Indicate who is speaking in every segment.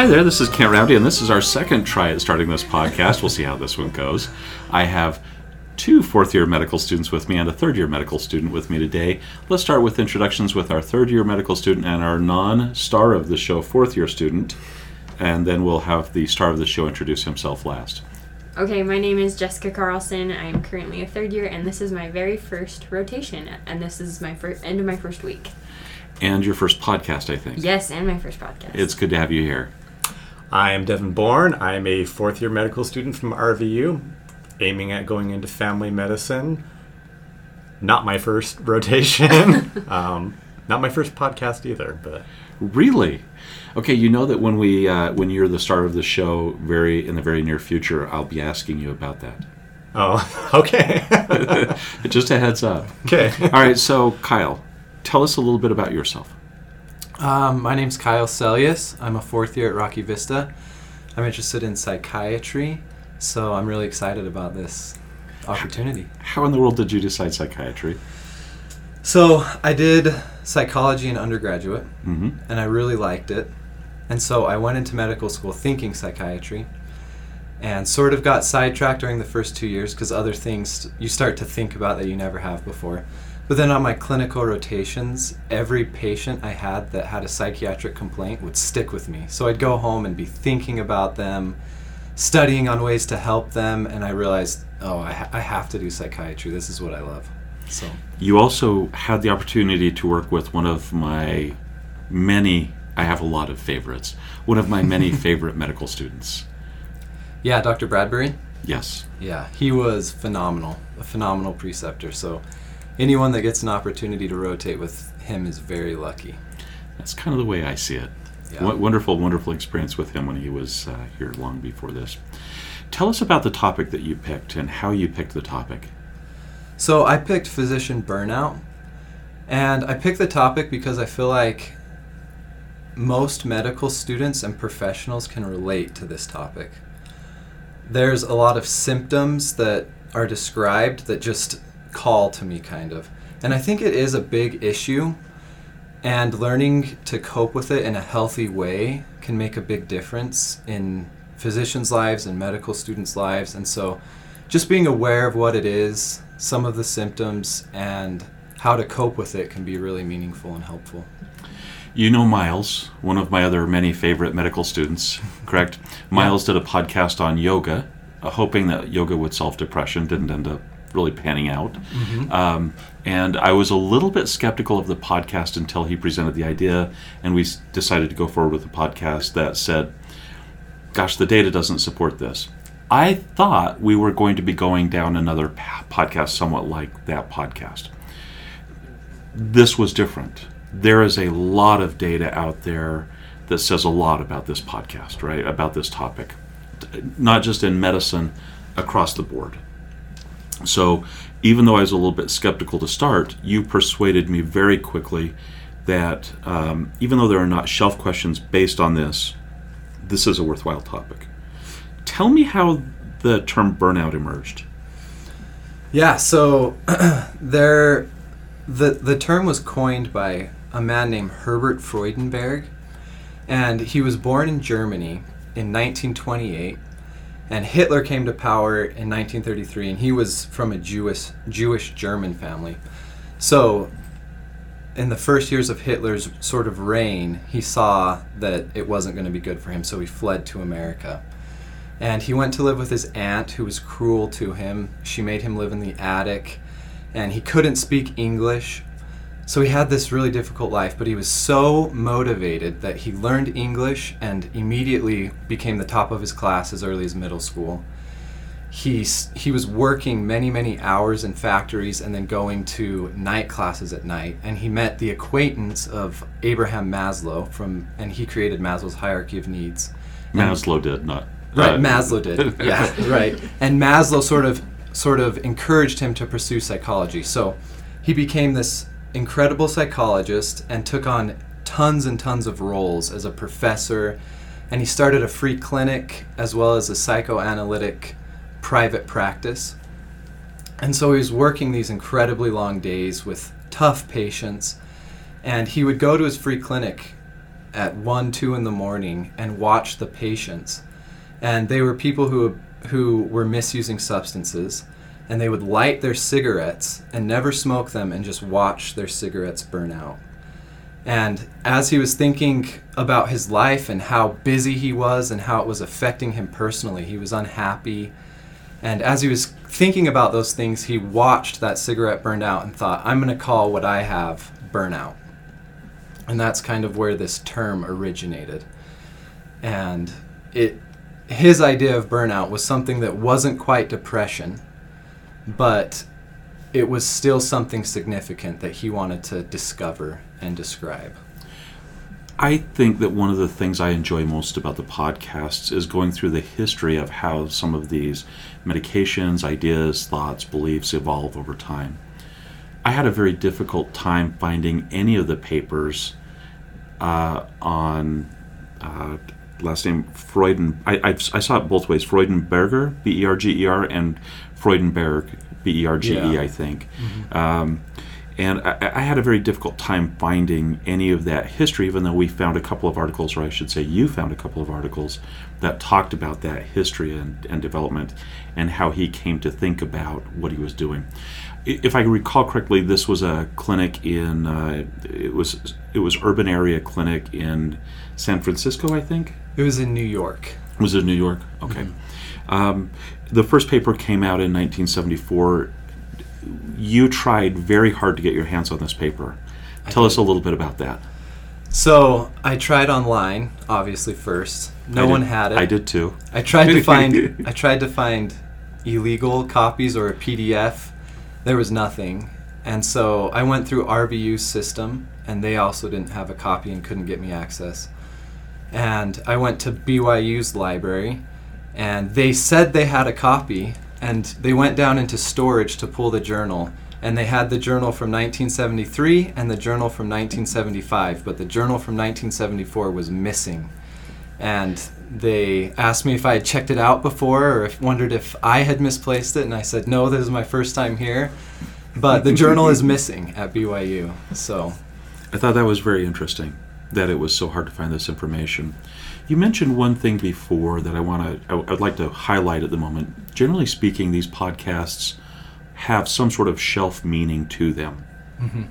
Speaker 1: Hi there, this is Kent Rowdy, and this is our second try at starting this podcast. We'll see how this one goes. I have two fourth year medical students with me and a third year medical student with me today. Let's start with introductions with our third year medical student and our non star of the show fourth year student, and then we'll have the star of the show introduce himself last.
Speaker 2: Okay, my name is Jessica Carlson. I'm currently a third year, and this is my very first rotation, and this is my first end of my first week.
Speaker 1: And your first podcast, I think.
Speaker 2: Yes, and my first podcast.
Speaker 1: It's good to have you here.
Speaker 3: I am Devin Bourne. I am a fourth year medical student from RVU, aiming at going into family medicine. Not my first rotation. um, not my first podcast either, but
Speaker 1: Really? Okay, you know that when we uh, when you're the star of the show, very in the very near future, I'll be asking you about that.
Speaker 3: oh, okay,
Speaker 1: Just a heads up.
Speaker 3: okay.
Speaker 1: All right, so Kyle, tell us a little bit about yourself.
Speaker 4: Um, my name's Kyle Celius. I'm a fourth year at Rocky Vista. I'm interested in psychiatry, so I'm really excited about this opportunity.
Speaker 1: How in the world did you decide psychiatry?
Speaker 4: So, I did psychology in undergraduate,
Speaker 1: hmm
Speaker 4: and I really liked it. And so I went into medical school thinking psychiatry and sort of got sidetracked during the first two years because other things you start to think about that you never have before. But then on my clinical rotations, every patient I had that had a psychiatric complaint would stick with me. So I'd go home and be thinking about them, studying on ways to help them, and I realized, oh, I, ha- I have to do psychiatry. This is what I love. So.
Speaker 1: You also had the opportunity to work with one of my many. I have a lot of favorites. One of my many favorite medical students.
Speaker 4: Yeah, Dr. Bradbury.
Speaker 1: Yes.
Speaker 4: Yeah, he was phenomenal, a phenomenal preceptor. So, anyone that gets an opportunity to rotate with him is very lucky.
Speaker 1: That's kind of the way I see it.
Speaker 4: Yeah.
Speaker 1: Wo- Wonderful, wonderful experience with him when he was uh, here long before this. Tell us about the topic that you picked and how you picked the topic.
Speaker 4: So, I picked physician burnout, and I picked the topic because I feel like most medical students and professionals can relate to this topic. There's a lot of symptoms that are described that just call to me, kind of. And I think it is a big issue, and learning to cope with it in a healthy way can make a big difference in physicians' lives and medical students' lives. And so, just being aware of what it is, some of the symptoms, and how to cope with it can be really meaningful and helpful.
Speaker 1: You know Miles, one of my other many favorite medical students, correct? Miles did a podcast on yoga, uh, hoping that yoga would solve depression. Didn't end up really panning out. Um, and I was a little bit skeptical of the podcast until he presented the idea, and we decided to go forward with a podcast that said, gosh, the data doesn't support this. I thought we were going to be going down another podcast somewhat like that podcast this was different. There is a lot of data out there that says a lot about this podcast, right? About this topic, not just in medicine, across the board. So, even though I was a little bit skeptical to start, you persuaded me very quickly that um, even though there are not shelf questions based on this, this is a worthwhile topic. Tell me how the term burnout emerged.
Speaker 4: Yeah, so there the the term was coined by a man named Herbert Freudenberg and he was born in Germany in 1928 and Hitler came to power in 1933 and he was from a Jewish Jewish German family. So in the first years of Hitler's sort of reign, he saw that it wasn't going to be good for him, so he fled to America. And he went to live with his aunt, who was cruel to him. She made him live in the attic, and he couldn't speak English. So he had this really difficult life, but he was so motivated that he learned English and immediately became the top of his class as early as middle school. He, he was working many, many hours in factories and then going to night classes at night. And he met the acquaintance of Abraham Maslow from, and he created Maslow's hierarchy of needs.
Speaker 1: Maslow did not.
Speaker 4: Right,
Speaker 1: uh,
Speaker 4: Maslow did. Yeah, right. And Maslow sort of sort of encouraged him to pursue psychology. So he became this incredible psychologist and took on tons and tons of roles as a professor. And he started a free clinic as well as a psychoanalytic private practice. And so he was working these incredibly long days with tough patients. And he would go to his free clinic at 1, 2 in the morning and watch the patients. And they were people who, who were misusing substances. And they would light their cigarettes and never smoke them and just watch their cigarettes burn out. And as he was thinking about his life and how busy he was and how it was affecting him personally, he was unhappy. And as he was thinking about those things, he watched that cigarette burn out and thought, I'm going to call what I have burnout. And that's kind of where this term originated. And it his idea of burnout was something that wasn't quite depression, but it was still something significant that he wanted to discover and describe.
Speaker 1: I think that one of the things I enjoy most about the podcasts is going through the history of how some of these medications, ideas, thoughts, beliefs evolve over time. I had a very difficult time finding any of the papers uh, on uh, last name Freuden. I, I, I, saw it both ways Freudenberger, B E R G E R, and Freudenberg, B E R G E, I think. Mm-hmm. Um, and I, I, had a very difficult time finding any of that history, even though we found a couple of articles, or I should say, you found a couple of articles that talked about that history and, and development and how he came to think about what he was doing. If I recall correctly, this was a clinic in uh, it was it was urban area clinic in San Francisco, I think.
Speaker 4: It was in New York.
Speaker 1: Was it New York? Okay. Mm-hmm. Um, the first paper came out in 1974 you tried very hard to get your hands on this paper. Tell us a little bit about that.
Speaker 4: So I tried online, obviously first. No one had it.
Speaker 1: I did too.
Speaker 4: I tried to find I tried to find illegal copies or a PDF. There was nothing. And so I went through RVU's system and they also didn't have a copy and couldn't get me access. And I went to BYU's library and they said they had a copy and they went down into storage to pull the journal. And they had the journal from 1973 and the journal from 1975 but the journal from 1974 was missing. And they asked me if i had checked it out before or if wondered if i had misplaced it and i said no this is my first time here. But the journal is missing at byu so.
Speaker 1: I thought that was very interesting that it was so hard to find this information you mentioned one thing before that I want to, I'd like to highlight at the moment. Generally speaking, these podcasts have some sort of shelf meaning to them. Mm-hmm.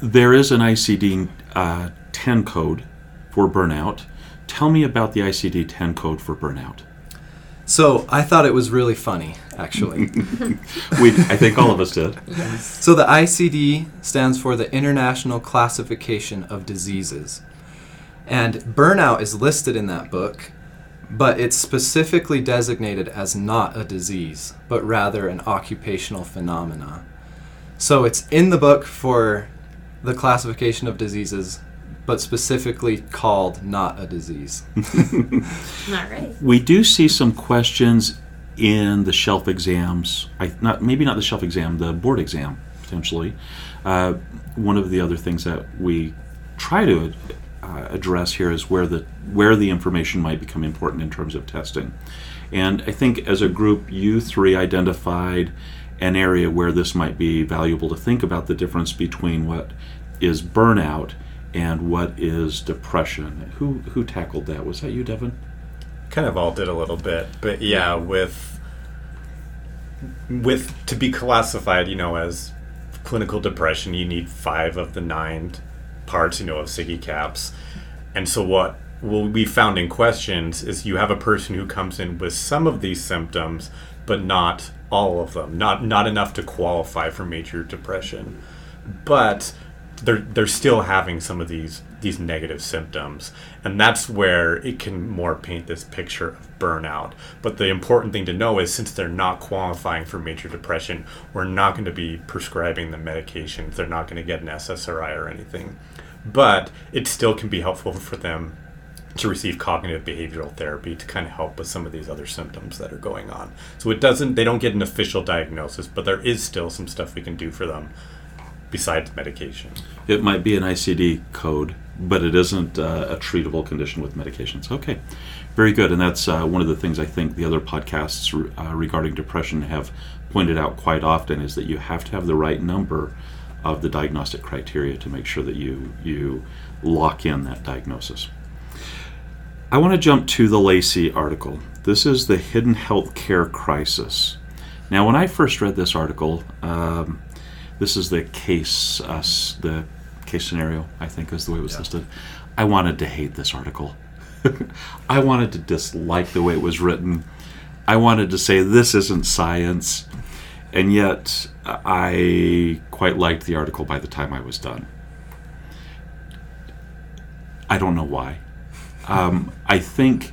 Speaker 1: There is an ICD uh, 10 code for burnout. Tell me about the ICD 10 code for burnout.
Speaker 4: So I thought it was really funny, actually.
Speaker 1: we, I think all of us did.
Speaker 4: So the ICD stands for the International Classification of Diseases. And burnout is listed in that book, but it's specifically designated as not a disease, but rather an occupational phenomena. So it's in the book for the classification of diseases, but specifically called not a disease.
Speaker 2: not right.
Speaker 1: We do see some questions in the shelf exams. I, not maybe not the shelf exam, the board exam potentially. Uh, one of the other things that we try to uh, address here is where the where the information might become important in terms of testing. And I think as a group, you three identified an area where this might be valuable to think about the difference between what is burnout and what is depression. Who who tackled that? Was that you, Devin?
Speaker 3: Kind of all did a little bit, but yeah, with with to be classified, you know, as clinical depression, you need five of the nine parts, you know, of SIGECAPS. And so what will be found in questions is you have a person who comes in with some of these symptoms, but not all of them, not not enough to qualify for major depression. But they're they're still having some of these these negative symptoms. And that's where it can more paint this picture of burnout. But the important thing to know is since they're not qualifying for major depression we're not going to be prescribing the medications. They're not going to get an ssri or anything. But it still can be helpful for them to receive cognitive behavioral therapy to kind of help with some of these other symptoms that are going on. So it doesn't they don't get an official diagnosis, but there is still some stuff we can do for them besides medication.
Speaker 1: It might be an ICD code, but it isn't uh, a treatable condition with medications. Okay, very good. And that's uh, one of the things I think the other podcasts uh, regarding depression have pointed out quite often is that you have to have the right number of the diagnostic criteria to make sure that you you lock in that diagnosis. I want to jump to the Lacy article. This is the hidden healthcare crisis. Now, when I first read this article, um, this is the case, uh, the case scenario. I think is the way it was
Speaker 4: Yeah.
Speaker 1: listed. I wanted to hate this article. I wanted to dislike the way it was written. I wanted to say this isn't science, and yet I quite liked the article by the time I was done. I don't know why. Um, I think,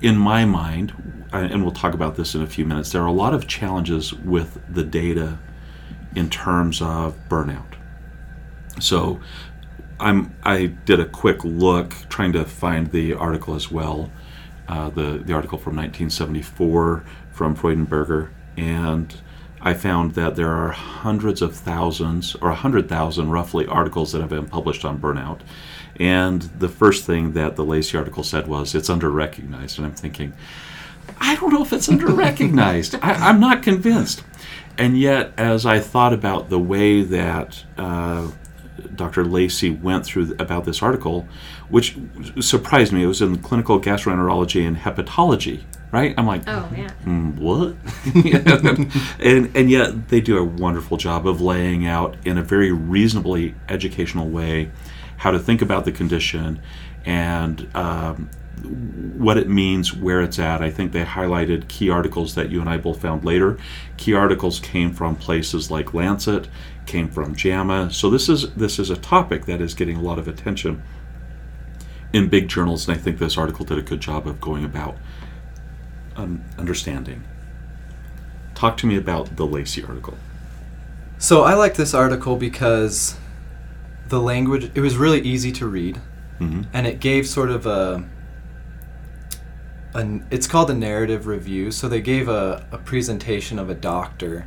Speaker 1: in my mind, and we'll talk about this in a few minutes, there are a lot of challenges with the data in terms of burnout. So, I'm I did a quick look trying to find the article as well, uh, the the article from 1974 from Freudenberger, and I found that there are hundreds of thousands or hundred thousand roughly articles that have been published on burnout. And the first thing that the Lacy article said was it's under recognized, and I'm thinking, I don't know if it's under recognized. I, I'm not convinced. And yet, as I thought about the way that uh, Dr. Lacy went through about this article, which surprised me, it was in clinical gastroenterology and hepatology, right? I'm like,
Speaker 2: Oh yeah.
Speaker 1: "Mm, what? and and yet they do a wonderful job of laying out in a very reasonably educational way how to think about the condition and um, what it means, where it's at. I think they highlighted key articles that you and I both found later. Key articles came from places like Lancet, came from JAMA. So this is this is a topic that is getting a lot of attention in big journals, and I think this article did a good job of going about um, understanding. Talk to me about the Lacy article.
Speaker 4: So I like this article because the language it was really easy to read
Speaker 1: hmm
Speaker 4: and it gave sort of a it's called a narrative review so they gave a, a presentation of a doctor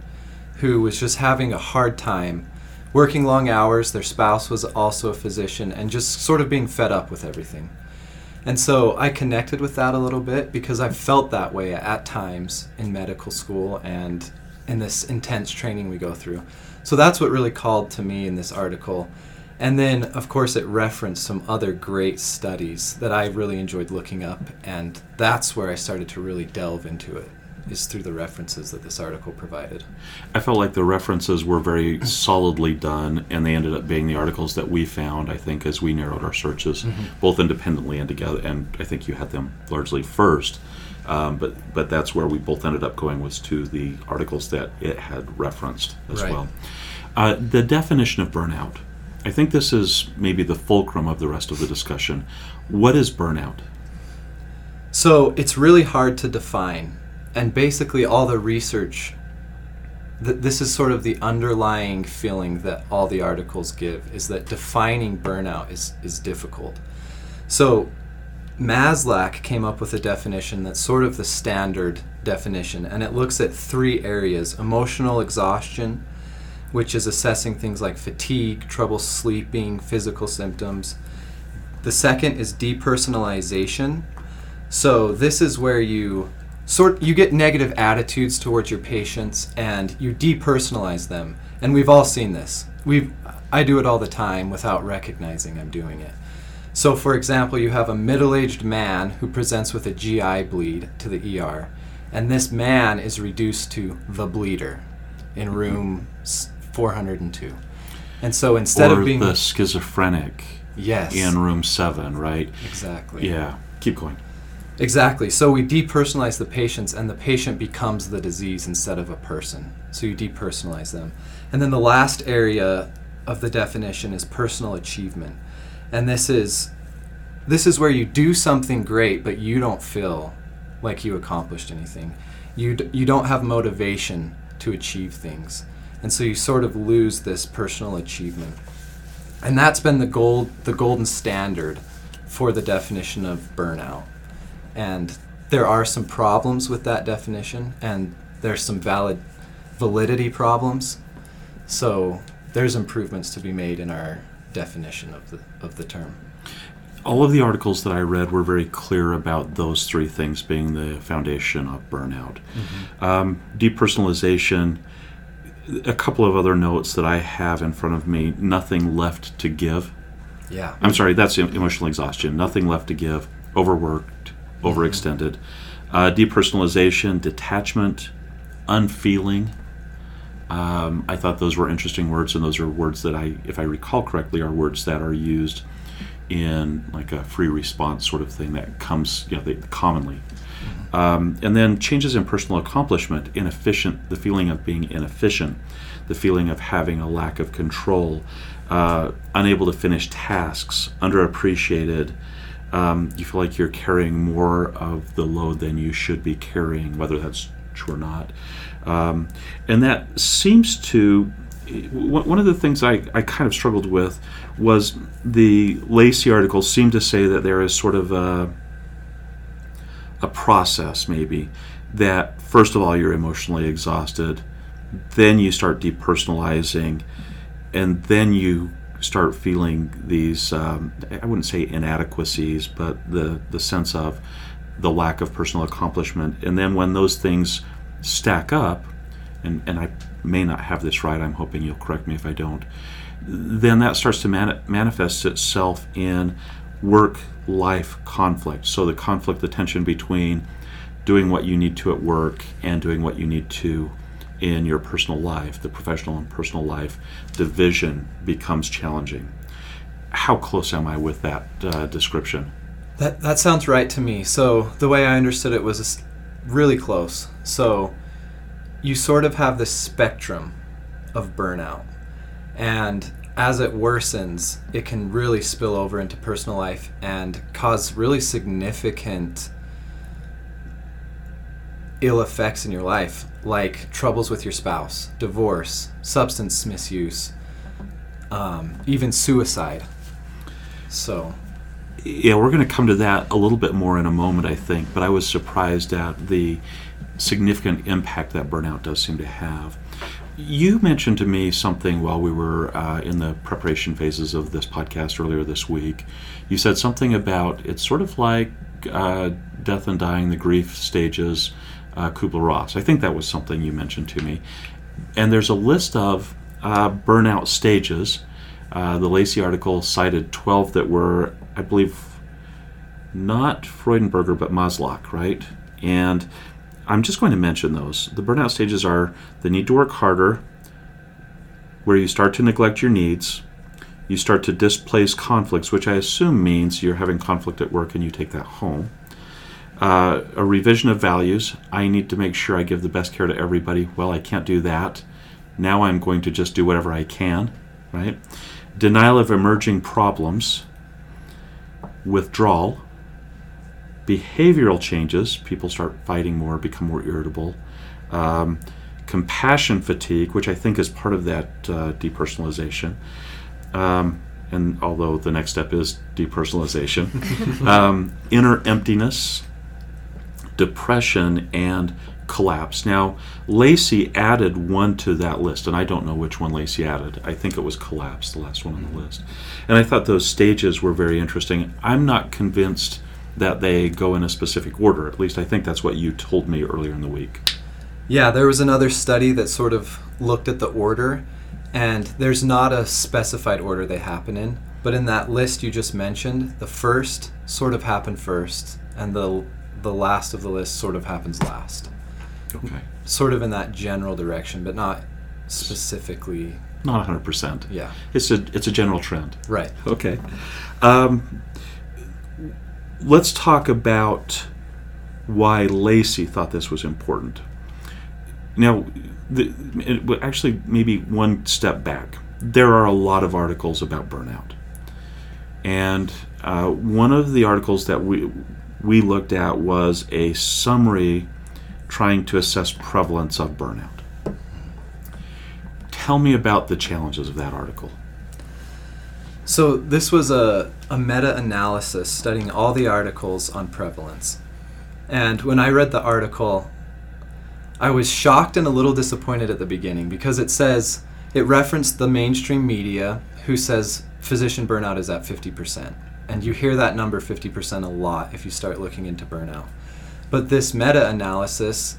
Speaker 4: who was just having a hard time working long hours their spouse was also a physician and just sort of being fed up with everything. And so i connected with that a little bit because i've felt that way at times in medical school and in this intense training we go through. So that's what really called to me in this article and then, of course, it referenced some other great studies that I really enjoyed looking up, and that's where I started to really delve into it, is through the references that this article provided.
Speaker 1: I felt like the references were very solidly done, and they ended up being the articles that we found. I think as we narrowed our searches, both independently and together, and I think you had them largely first. Um, but but that's where we both ended up going was to the articles that it had referenced as
Speaker 4: Right.
Speaker 1: well. Uh, the definition of burnout. I think this is maybe the fulcrum of the rest of the discussion. What is burnout?
Speaker 4: So it's really hard to define, and basically, all the research. Th- this is sort of the underlying feeling that all the articles give is that defining burnout is, is difficult. So Maslach came up with a definition that's sort of the standard definition, and it looks at three areas emotional exhaustion, which is assessing things like fatigue, trouble sleeping, physical symptoms. The second is depersonalization. So this is where you sort you get negative attitudes towards your patients and you depersonalize them. And we've all seen this. We've I do it all the time without recognizing I'm doing it. So for example, you have a middle-aged man who presents with a GI bleed to the ER, and this man is reduced to the bleeder in room 402. And so instead
Speaker 1: or
Speaker 4: of being
Speaker 1: the schizophrenic
Speaker 4: yes,
Speaker 1: in room seven, right?
Speaker 4: exactly.
Speaker 1: Yeah. Keep going.
Speaker 4: Exactly. So we depersonalize the patients, and the patient becomes the disease instead of a person. So you depersonalize them. And then the last area of the definition is personal achievement, and this is this is where you do something great, but you don't feel like you accomplished anything. You d- you don't have motivation to achieve things, and so you sort of lose this personal achievement. And that's been the gold the golden standard for the definition of burnout and there are some problems with that definition and there's some valid validity problems so there's improvements to be made in our definition of the of the term
Speaker 1: all of the articles that I read were very clear about those three things being the foundation of burnout. Um, depersonalization, a couple of other notes that I have in front of me nothing left to give.
Speaker 4: Yeah.
Speaker 1: I'm sorry, that's emotional exhaustion. Nothing left to give, overworked, overextended. Uh, depersonalization, detachment, unfeeling. Um, I thought those were interesting words, and those are words that I, if I recall correctly, are words that are used in like a free response sort of thing that comes, you know, they, commonly. Um, and then changes in personal accomplishment, inefficient, the feeling of being inefficient, the feeling of having a lack of control, uh, unable to finish tasks, underappreciated. Um, you feel like you're carrying more of the load than you should be carrying, whether that's true or not. Um, and that seems to one of the things I, I kind of struggled with was the Lacy article seemed to say that there is sort of a a process maybe that first of all you're emotionally exhausted then you start depersonalizing and then you start feeling these um, i wouldn't say inadequacies but the, the sense of the lack of personal accomplishment. And then when those things stack up and, and i may not have this right i'm hoping you'll correct me if i don't then that starts to mani- manifest itself in work life conflict. So, the conflict, the tension between doing what you need to at work and doing what you need to in your personal life, the professional and personal life division becomes challenging. How close am I with that uh, description?
Speaker 4: That that sounds right to me. So the way I understood it was really close. So you sort of have this spectrum of burnout, and as it worsens, it can really spill over into personal life and cause really significant ill effects in your life, like troubles with your spouse, divorce, substance misuse, um, even suicide. So.
Speaker 1: Yeah, we're going to come to that a little bit more in a moment, I think, but I was surprised at the significant impact that burnout does seem to have. You mentioned to me something while we were uh, in the preparation phases of this podcast earlier this week. You said something about it's sort of like uh, death and dying, the grief stages, uh, Kubler Ross. I think that was something you mentioned to me. And there's a list of uh, burnout stages. Uh, the Lacy article cited 12 that were, I believe, not Freudenberger, but Maslow, right? And I'm just going to mention those. The burnout stages are the need to work harder, where you start to neglect your needs, you start to displace conflicts, which I assume means you're having conflict at work and you take that home. Uh, a revision of values. I need to make sure I give the best care to everybody. Well, I can't do that. Now I'm going to just do whatever I can, right? Denial of emerging problems. Withdrawal behavioral changes people start fighting more become more irritable. Um, compassion fatigue which i think is part of that uh, depersonalization. Um, and although the next step is depersonalization um, inner emptiness depression and collapse. Now lacy added one to that list and i don't know which one lacy added. I think it was collapse the last one on the list. And i thought those stages were very interesting. I'm not convinced that they go in a specific order. At least I think that's what you told me earlier in the week.
Speaker 4: Yeah, there was another study that sort of looked at the order, and there's not a specified order they happen in. But in that list you just mentioned, the first sort of happened first, and the the last of the list sort of happens last.
Speaker 1: Okay.
Speaker 4: Sort of in that general direction, but not specifically.
Speaker 1: Not 100%.
Speaker 4: Yeah.
Speaker 1: It's a it's a general trend.
Speaker 4: Right.
Speaker 1: Okay. Um, let's talk about why Lacy thought this was important. Now, the, it, actually, maybe one step back. There are a lot of articles about burnout, and uh, one of the articles that we we looked at was a summary trying to assess prevalence of burnout. Tell me about the challenges of that article.
Speaker 4: So this was a, a meta-analysis studying all the articles on prevalence. And when I read the article, I was shocked and a little disappointed at the beginning because it says it referenced the mainstream media who says physician burnout is at 50%. And you hear that number 50% a lot if you start looking into burnout. But this meta analysis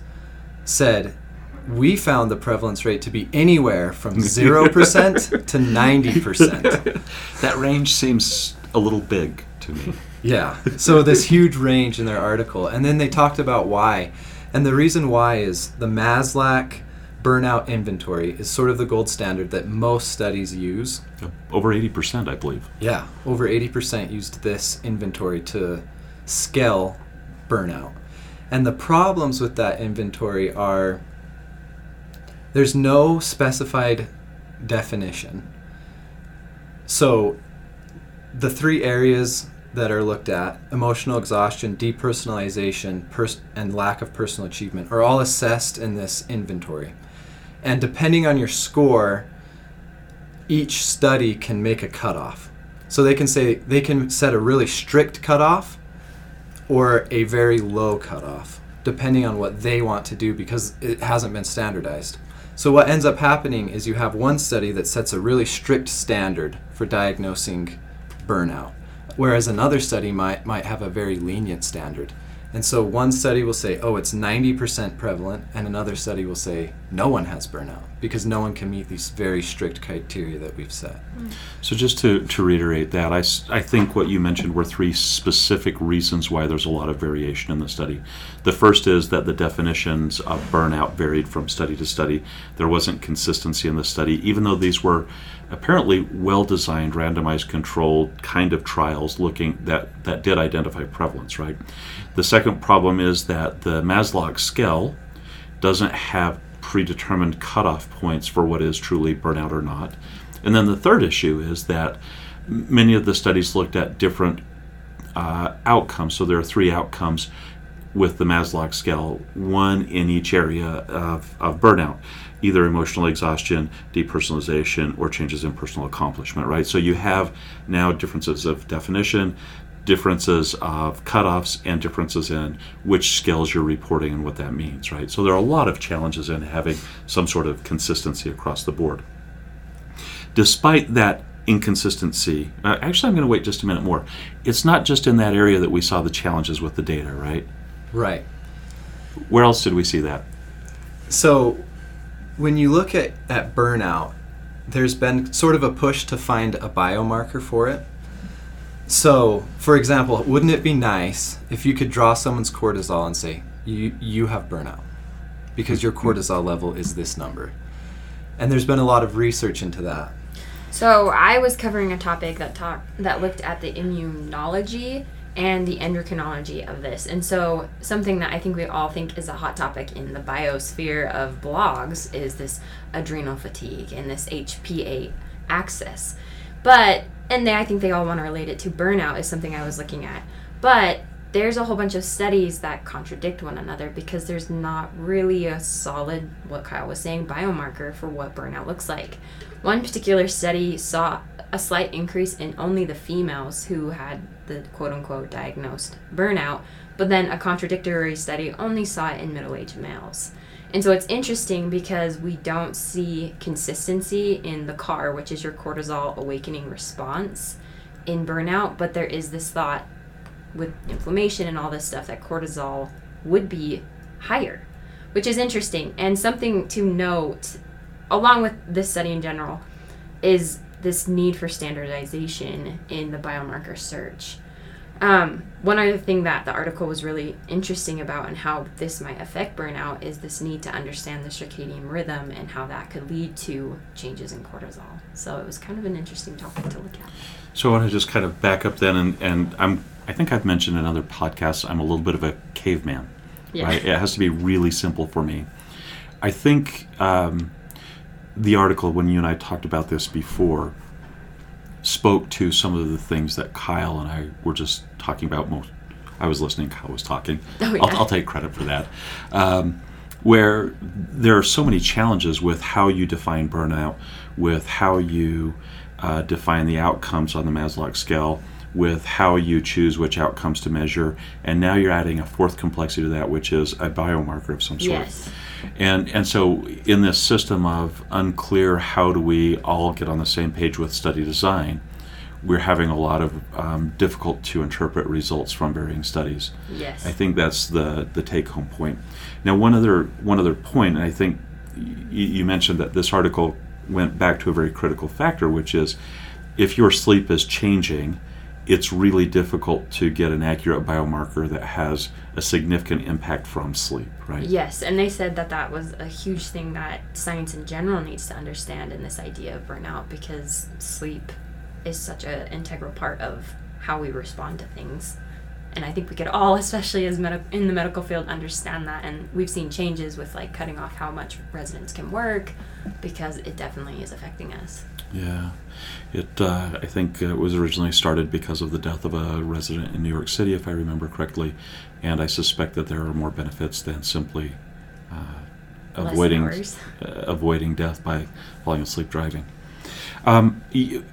Speaker 4: said we found the prevalence rate to be anywhere from 0% to 90%.
Speaker 1: That range seems a little big to me.
Speaker 4: Yeah. So this huge range in their article, and then they talked about why, and the reason why is the Maslach burnout inventory is sort of the gold standard that most studies use.
Speaker 1: Over 80%, I believe.
Speaker 4: Yeah, over 80% used this inventory to scale burnout. And the problems with that inventory are there's no specified definition. So the three areas that are looked at emotional exhaustion, depersonalization, pers- and lack of personal achievement are all assessed in this inventory. And depending on your score, each study can make a cutoff. So they can say they can set a really strict cutoff or a very low cutoff, depending on what they want to do because it hasn't been standardized. So what ends up happening is you have one study that sets a really strict standard for diagnosing burnout, whereas another study might might have a very lenient standard. And so one study will say, oh, it's 90% prevalent, and another study will say, no one has burnout because no one can meet these very strict criteria that we've set. Mm.
Speaker 1: So, just to, to reiterate that, I, I think what you mentioned were three specific reasons why there's a lot of variation in the study. The first is that the definitions of burnout varied from study to study. There wasn't consistency in the study, even though these were apparently well designed, randomized, controlled kind of trials looking that, that did identify prevalence, right? The second problem is that the Maslach scale doesn't have predetermined cutoff points for what is truly burnout or not. And then the third issue is that many of the studies looked at different uh, outcomes. So there are three outcomes with the Maslach scale, one in each area of, of burnout, either emotional exhaustion, depersonalization, or changes in personal accomplishment, right? So you have now differences of definition, differences of cutoffs, and differences in which scales you're reporting and what that means, right? So there are a lot of challenges in having some sort of consistency across the board despite that inconsistency, uh, actually, I'm going to wait just a minute more. It's not just in that area that we saw the challenges with the data, right?
Speaker 4: Right.
Speaker 1: Where else did we see that?
Speaker 4: So, when you look at, at burnout, there's been sort of a push to find a biomarker for it. So, for example, wouldn't it be nice if you could draw someone's cortisol and say, you, you have burnout because your mm-hmm. cortisol level is this number? And there's been a lot of research into that.
Speaker 2: So I was covering a topic that talk that looked at the immunology and the endocrinology of this. And so something that I think we all think is a hot topic in the biosphere of blogs is this adrenal fatigue and this HPA axis. But and they, I think they all want to relate it to burnout is something I was looking at. But there's a whole bunch of studies that contradict one another because there's not really a solid, what Kyle was saying, biomarker for what burnout looks like. One particular study saw a slight increase in only the females who had the quote unquote diagnosed burnout, but then a contradictory study only saw it in middle aged males. And so it's interesting because we don't see consistency in the CAR, which is your cortisol awakening response in burnout, but there is this thought with inflammation and all this stuff that cortisol would be higher, which is interesting. And something to note, along with this study in general, is this need for standardization in the biomarker search. Um, one other thing that the article was really interesting about and how this might affect burnout is this need to understand the circadian rhythm and how that could lead to changes in cortisol. So it was kind of an interesting topic to look at.
Speaker 1: So I want to just kind of back up then, and, and I'm I think I've mentioned in other podcasts I'm a little bit of a caveman.
Speaker 2: Yeah.
Speaker 1: Right? It has to be really simple for me. I think um, the article when you and I talked about this before spoke to some of the things that Kyle and I were just talking about. Most I was listening, Kyle was talking.
Speaker 2: Oh, yeah.
Speaker 1: I'll, I'll take credit for that. Um, where there are so many challenges with how you define burnout, with how you uh, define the outcomes on the Maslach scale, with how you choose which outcomes to measure, and now you're adding a fourth complexity to that, which is a biomarker of some sort.
Speaker 2: Yes.
Speaker 1: And and so in this system of unclear, how do we all get on the same page with study design? We're having a lot of um, difficult to interpret results from varying studies.
Speaker 2: Yes.
Speaker 1: I think that's the the take home point. Now, one other one other point, and I think you, you mentioned that this article went back to a very critical factor, which is if your sleep is changing, it's really difficult to get an accurate biomarker that has a significant impact from sleep, right?
Speaker 2: Yes, and they said that that was a huge thing that science in general needs to understand in this idea of burnout because sleep is such an integral part of how we respond to things. And I think we could all, especially as med- in the medical field, understand that. And we've seen changes with like cutting off how much residents can work because it definitely is affecting us.
Speaker 1: Yeah, it. Uh, I think it was originally started because of the death of a resident in New York City, if I remember correctly, and I suspect that there are more benefits than simply uh, avoiding uh, avoiding death by falling asleep driving. Um,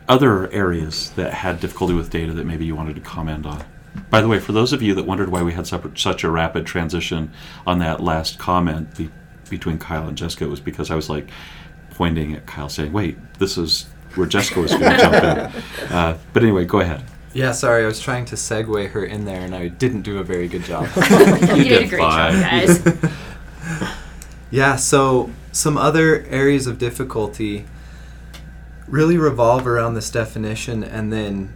Speaker 1: other areas that had difficulty with data that maybe you wanted to comment on. By the way, for those of you that wondered why we had such, such a rapid transition on that last comment be, between Kyle and Jessica, it was because I was like pointing at Kyle, saying, "Wait, this is where Jessica was going to jump in." Uh, but anyway, go ahead.
Speaker 4: Yeah, sorry, I was trying to segue her in there and I didn't do a very good job.
Speaker 2: you, did, a great
Speaker 1: fine.
Speaker 2: job, guys.
Speaker 4: Yeah, so some other areas of difficulty really revolve around this definition, and then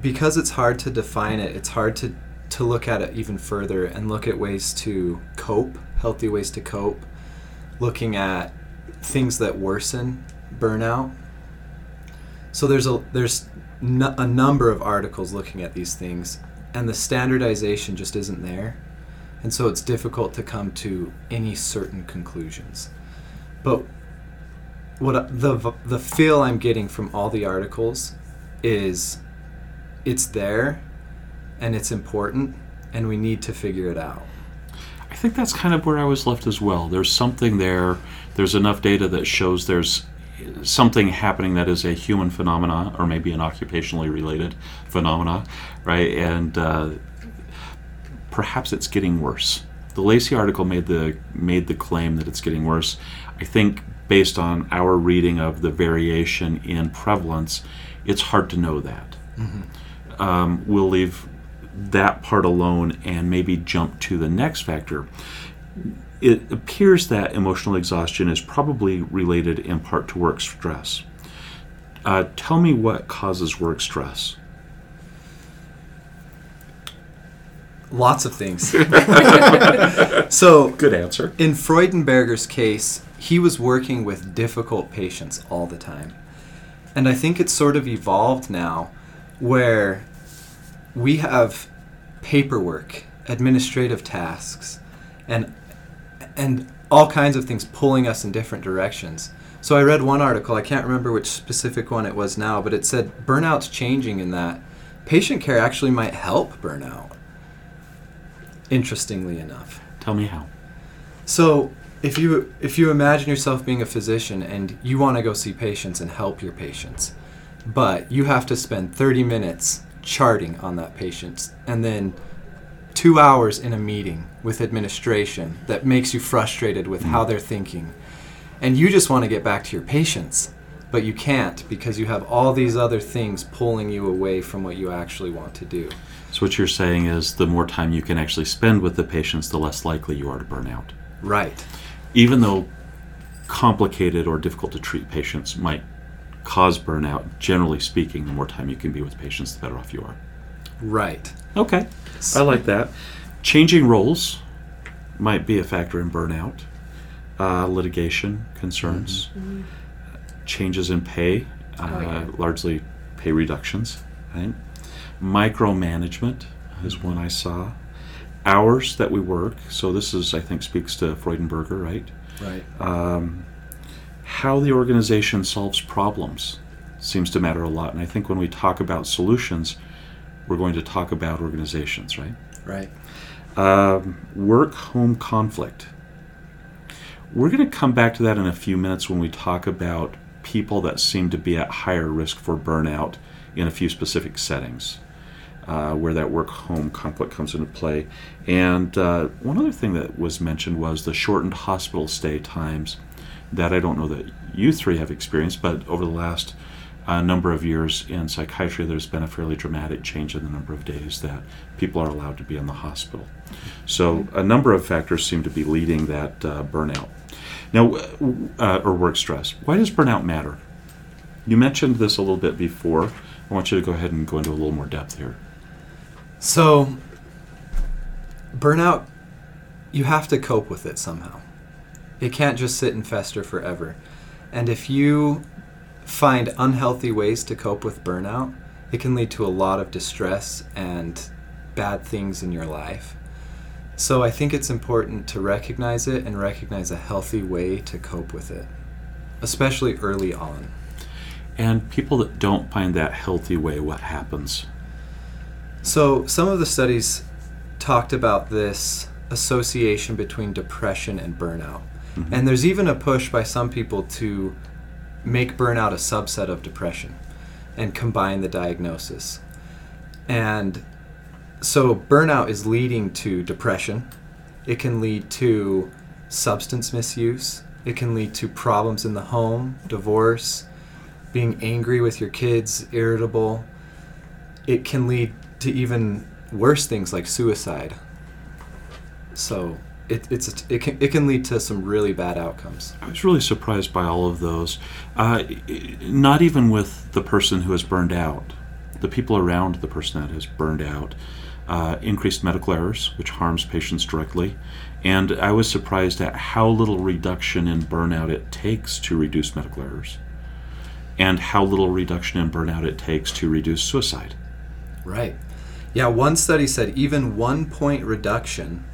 Speaker 4: because it's hard to define it, it's hard to, to look at it even further and look at ways to cope, healthy ways to cope, looking at things that worsen burnout. So there's a there's a number of articles looking at these things, and the standardization just isn't there and so it's difficult to come to any certain conclusions. But what the the feel I'm getting from all the articles is it's there and it's important and we need to figure it out.
Speaker 1: I think that's kind of where I was left as well. There's something there. There's enough data that shows there's something happening that is a human phenomena or maybe an occupationally related phenomena, right? And uh, perhaps it's getting worse. The Lacy article made the made the claim that it's getting worse. I think based on our reading of the variation in prevalence, it's hard to know that. Um, we'll leave that part alone and maybe jump to the next factor. It appears that emotional exhaustion is probably related in part to work stress. Uh, tell me what causes work stress.
Speaker 4: Lots of things. so
Speaker 1: Good answer.
Speaker 4: in Freudenberger's case, he was working with difficult patients all the time. And I think it's sort of evolved now where we have paperwork, administrative tasks, and and all kinds of things pulling us in different directions. So I read one article, I can't remember which specific one it was now, but it said burnout's changing in that patient care actually might help burnout. Interestingly enough.
Speaker 1: Tell me how.
Speaker 4: So, if you if you imagine yourself being a physician and you want to go see patients and help your patients, but you have to spend 30 minutes charting on that patient and then 2 hours in a meeting with administration that makes you frustrated with how mm-hmm. they're thinking. And you just want to get back to your patients, but you can't because you have all these other things pulling you away from what you actually want to do.
Speaker 1: So what you're saying is the more time you can actually spend with the patients, the less likely you are to burn out.
Speaker 4: Right.
Speaker 1: Even though complicated or difficult to treat patients might cause burnout, generally speaking, the more time you can be with patients, the better off you are.
Speaker 4: Right.
Speaker 1: Okay, I like that. Changing roles might be a factor in burnout. Uh, litigation concerns, changes in pay, uh,
Speaker 2: Oh, yeah.
Speaker 1: largely pay reductions. Right? Micromanagement is one I saw. Hours that we work. So this is, I think, speaks to Freudenberger, right?
Speaker 4: Right.
Speaker 1: um, how the organization solves problems seems to matter a lot. And I think when we talk about solutions, we're going to talk about organizations, right?
Speaker 4: Right.
Speaker 1: Um, work home conflict. We're going to come back to that in a few minutes when we talk about people that seem to be at higher risk for burnout in a few specific settings. Uh, where that work home conflict comes into play. And uh, one other thing that was mentioned was the shortened hospital stay times that I don't know that you three have experienced, but over the last uh, number of years in psychiatry, there's been a fairly dramatic change in the number of days that people are allowed to be in the hospital. So, a number of factors seem to be leading that uh, burnout. Now, uh, or work stress. Why does burnout matter? You mentioned this a little bit before. I want you to go ahead and go into a little more depth here.
Speaker 4: So, burnout, you have to cope with it somehow. It can't just sit and fester forever. And if you find unhealthy ways to cope with burnout, it can lead to a lot of distress and bad things in your life. So I think it's important to recognize it and recognize a healthy way to cope with it, especially early on.
Speaker 1: And people that don't find that healthy way, what happens?
Speaker 4: So some of the studies talked about this association between depression and burnout.
Speaker 1: Mhm.
Speaker 4: And there's even a push by some people to make burnout a subset of depression and combine the diagnosis. And so burnout is leading to depression. It can lead to substance misuse. It can lead to problems in the home, divorce, being angry with your kids, irritable. It can lead to even worse things like suicide. So it, it's a, it can it can lead to some really bad outcomes.
Speaker 1: I was really surprised by all of those. Uh, not even with the person who has burned out, the people around the person that has burned out. Uh, increased medical errors, which harms patients directly. And I was surprised at how little reduction in burnout it takes to reduce medical errors, and how little reduction in burnout it takes to reduce suicide.
Speaker 4: Right. Yeah, one study said even one point reduction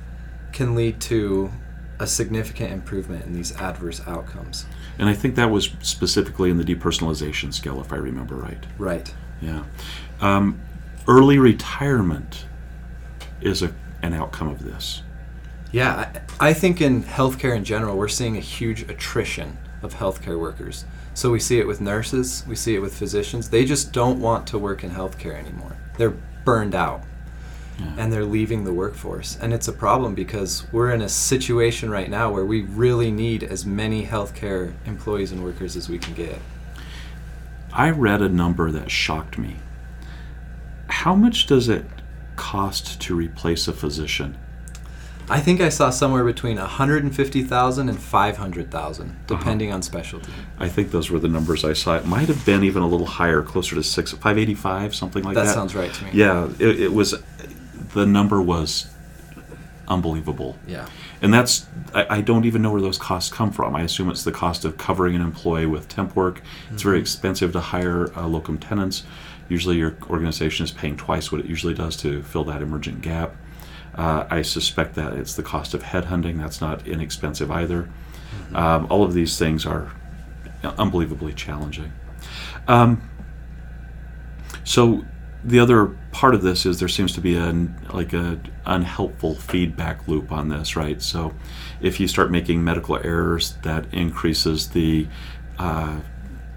Speaker 4: can lead to a significant improvement in these adverse outcomes.
Speaker 1: And I think that was specifically in the depersonalization scale, if I remember right.
Speaker 4: Right.
Speaker 1: Yeah. Um, early retirement is a, an outcome of this.
Speaker 4: Yeah, I, I think in healthcare in general, we're seeing a huge attrition of healthcare workers. So we see it with nurses, we see it with physicians. They just don't want to work in healthcare anymore. They're burned out
Speaker 1: Yeah.
Speaker 4: and they're leaving the workforce. And it's a problem because we're in a situation right now where we really need as many healthcare employees and workers as we can get.
Speaker 1: I read a number that shocked me. How much does it cost to replace a physician?
Speaker 4: I think I saw somewhere between 150,000 and 500,000 depending on specialty.
Speaker 1: I think those were the numbers I saw. It might have been even a little higher, closer to six, 585, something like that.
Speaker 4: that sounds right to me.
Speaker 1: Yeah, it, it was. The number was unbelievable.
Speaker 4: Yeah.
Speaker 1: And that's, I, I don't even know where those costs come from. I assume it's the cost of covering an employee with temp work. It's very expensive to hire uh, locum tenens. Usually, your organization is paying twice what it usually does to fill that emergent gap. Uh, I suspect that it's the cost of headhunting. That's not inexpensive either. Um, all of these things are unbelievably challenging. Um, so the other part of this is there seems to be an like a unhelpful feedback loop on this, right? So if you start making medical errors, that increases the uh,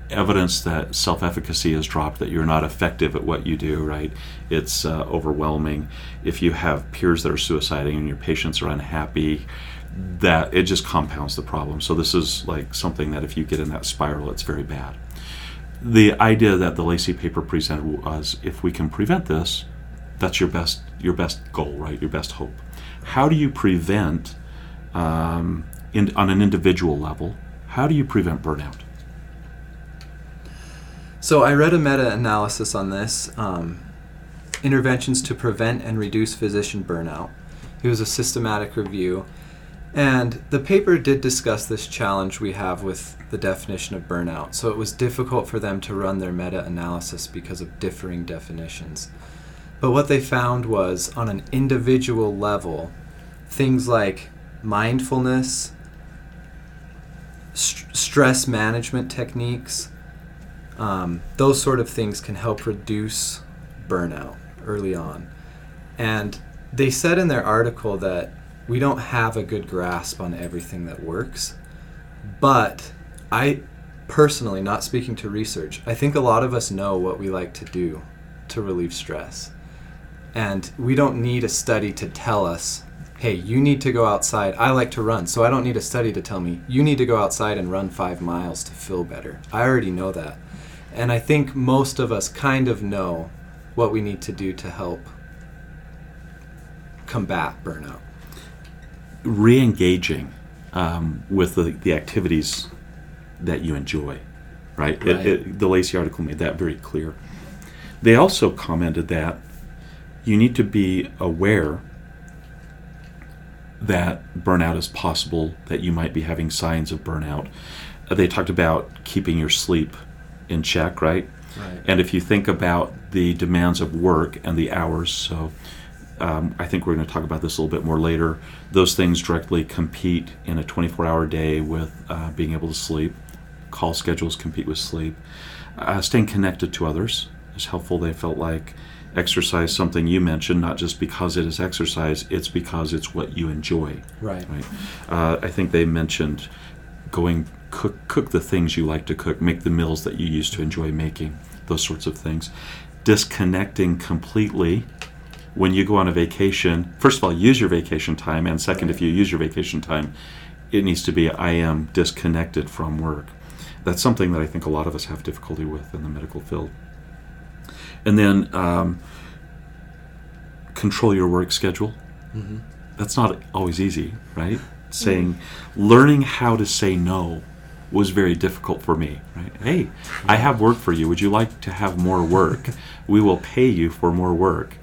Speaker 1: evidence that self-efficacy has dropped, that you're not effective at what you do, right? It's uh, overwhelming. If you have peers that are suiciding and your patients are unhappy, that it just compounds the problem. So this is like something that if you get in that spiral, it's very bad the idea that the Lacy paper presented was if we can prevent this, that's your best your best goal, right? Your best hope. How do you prevent, um, in, on an individual level, how do you prevent burnout?
Speaker 4: So I read a meta-analysis on this, um, interventions to prevent and reduce physician burnout. It was a systematic review, and the paper did discuss this challenge we have with the definition of burnout. So it was difficult for them to run their meta-analysis because of differing definitions. But what they found was on an individual level, things like mindfulness, st- stress management techniques, um, those sort of things can help reduce burnout early on. And they said in their article that we don't have a good grasp on everything that works. But I personally, not speaking to research, I think a lot of us know what we like to do to relieve stress. And we don't need a study to tell us, hey, you need to go outside. I like to run, so I don't need a study to tell me, you need to go outside and run five miles to feel better. I already know that. And I think most of us kind of know what we need to do to help combat burnout.
Speaker 1: Re-engaging um, with the, the activities that you enjoy, right?
Speaker 4: Right.
Speaker 1: it- the Lacy article made that very clear. They also commented that you need to be aware that burnout is possible, that you might be having signs of burnout. They talked about keeping your sleep in check, right?
Speaker 4: Right.
Speaker 1: And if you think about the demands of work and the hours, so um, I think we're going to talk about this a little bit more later. Those things directly compete in a 24 hour day with uh, being able to sleep. Call schedules compete with sleep. Uh, staying connected to others is helpful. They felt like exercise, something you mentioned, not just because it is exercise, it's because it's what you enjoy
Speaker 4: Right.
Speaker 1: right? Uh, I think they mentioned going cook cook the things you like to cook, make the meals that you used to enjoy making, those sorts of things. Disconnecting completely when you go on a vacation. First of all, use your vacation time, and second, if you use your vacation time, it needs to be I am disconnected from work. That's something that I think a lot of us have difficulty with in the medical field. And then um, control your work schedule
Speaker 4: hmm
Speaker 1: that's not always easy, right? Saying, learning how to say no was very difficult for me, right? Hey, I have work for you. Would you like to have more work? We will pay you for more work.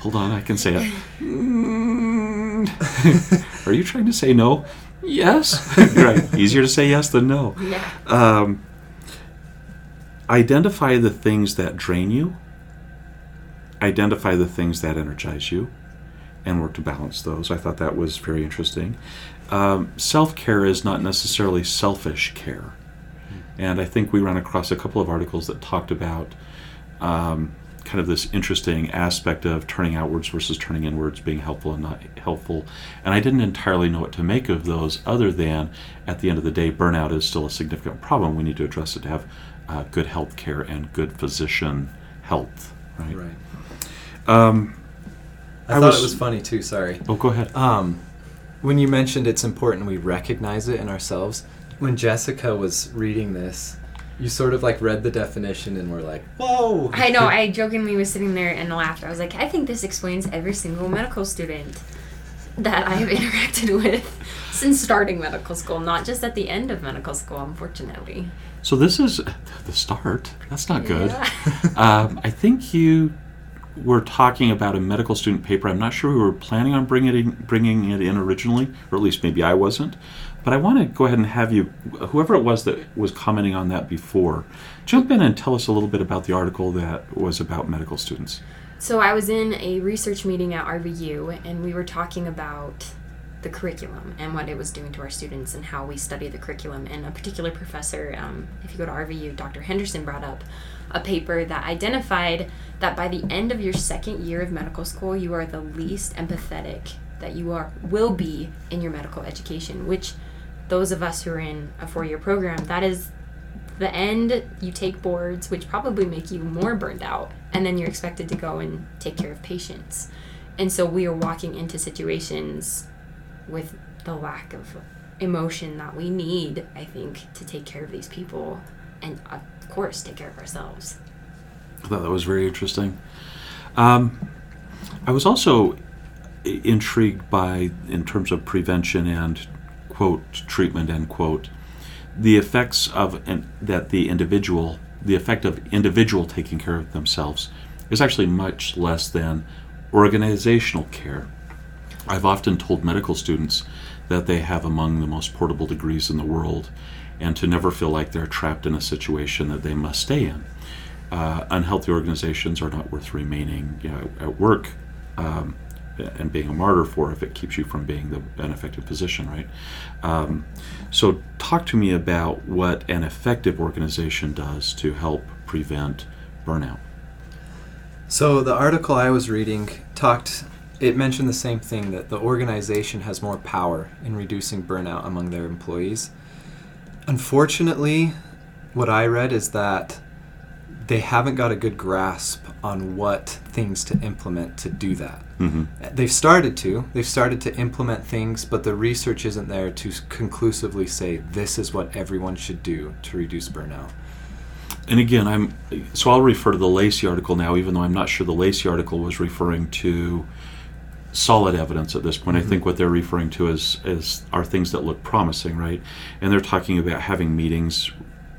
Speaker 1: Hold on, I can say it. Are you trying to say no? Yes. right. Easier to say yes than no.
Speaker 2: Yeah.
Speaker 1: Um, identify the things that drain you, identify the things that energize you, and work to balance those. I thought that was very interesting. Um, Self care is not necessarily selfish care. And I think we ran across a couple of articles that talked about um, kind of this interesting aspect of turning outwards versus turning inwards, being helpful and not helpful. And I didn't entirely know what to make of those, other than at the end of the day, burnout is still a significant problem. We need to address it to have uh, good health care and good physician health. Right.
Speaker 4: Right.
Speaker 1: Um,
Speaker 4: I,
Speaker 1: I
Speaker 4: thought
Speaker 1: was-
Speaker 4: it was funny too. Sorry.
Speaker 1: oh, go ahead.
Speaker 4: Um, when you mentioned it's important we recognize it in ourselves, when Jessica was reading this, you sort of like read the definition and were like, "Whoa!"
Speaker 2: I know. I jokingly was sitting there and laughed. I was like, I think this explains every single medical student that I have interacted with since starting medical school, not just at the end of medical school, unfortunately.
Speaker 1: So this is the start. That's not good.
Speaker 2: Yeah.
Speaker 1: um, I think you were talking about a medical student paper. I'm not sure we were planning on bringing it in, bringing it in originally, or at least maybe I wasn't. But I want to go ahead and have you, whoever it was that was commenting on that before, jump in and tell us a little bit about the article that was about medical students.
Speaker 2: So I was in a research meeting at RVU, and we were talking about the curriculum and what it was doing to our students and how we study the curriculum. And a particular professor, um, if you go to RVU, Dr. Henderson brought up a paper that identified that by the end of your second year of medical school, you are the least empathetic that you are will be in your medical education. Which those of us who are in a four-year program, that is the end you take boards which probably make you more burned out and then you're expected to go and take care of patients and so we are walking into situations with the lack of emotion that we need i think to take care of these people and of course take care of ourselves
Speaker 1: I thought that was very interesting. Um, I was also intrigued by, in terms of prevention and quote treatment end quote, the effects of and that the individual, the effect of individual taking care of themselves, is actually much less than organizational care. I've often told medical students that they have among the most portable degrees in the world, and to never feel like they're trapped in a situation that they must stay in uh, unhealthy organizations are not worth remaining you know, at work um, and being a martyr for if it keeps you from being the, an effective physician, right? Um, so, talk to me about what an effective organization does to help prevent burnout.
Speaker 4: So the article I was reading talked. It mentioned the same thing that the organization has more power in reducing burnout among their employees. Unfortunately, what I read is that they haven't got a good grasp on what things to implement to do that.
Speaker 1: hmm
Speaker 4: They've started to. They've started to implement things, but the research isn't there to conclusively say this is what everyone should do to reduce burnout.
Speaker 1: And again, I'm so I'll refer to the Lacy article now, even though I'm not sure the Lacy article was referring to solid evidence at this point. I think what they're referring to is is are things that look promising, right? And they're talking about having meetings,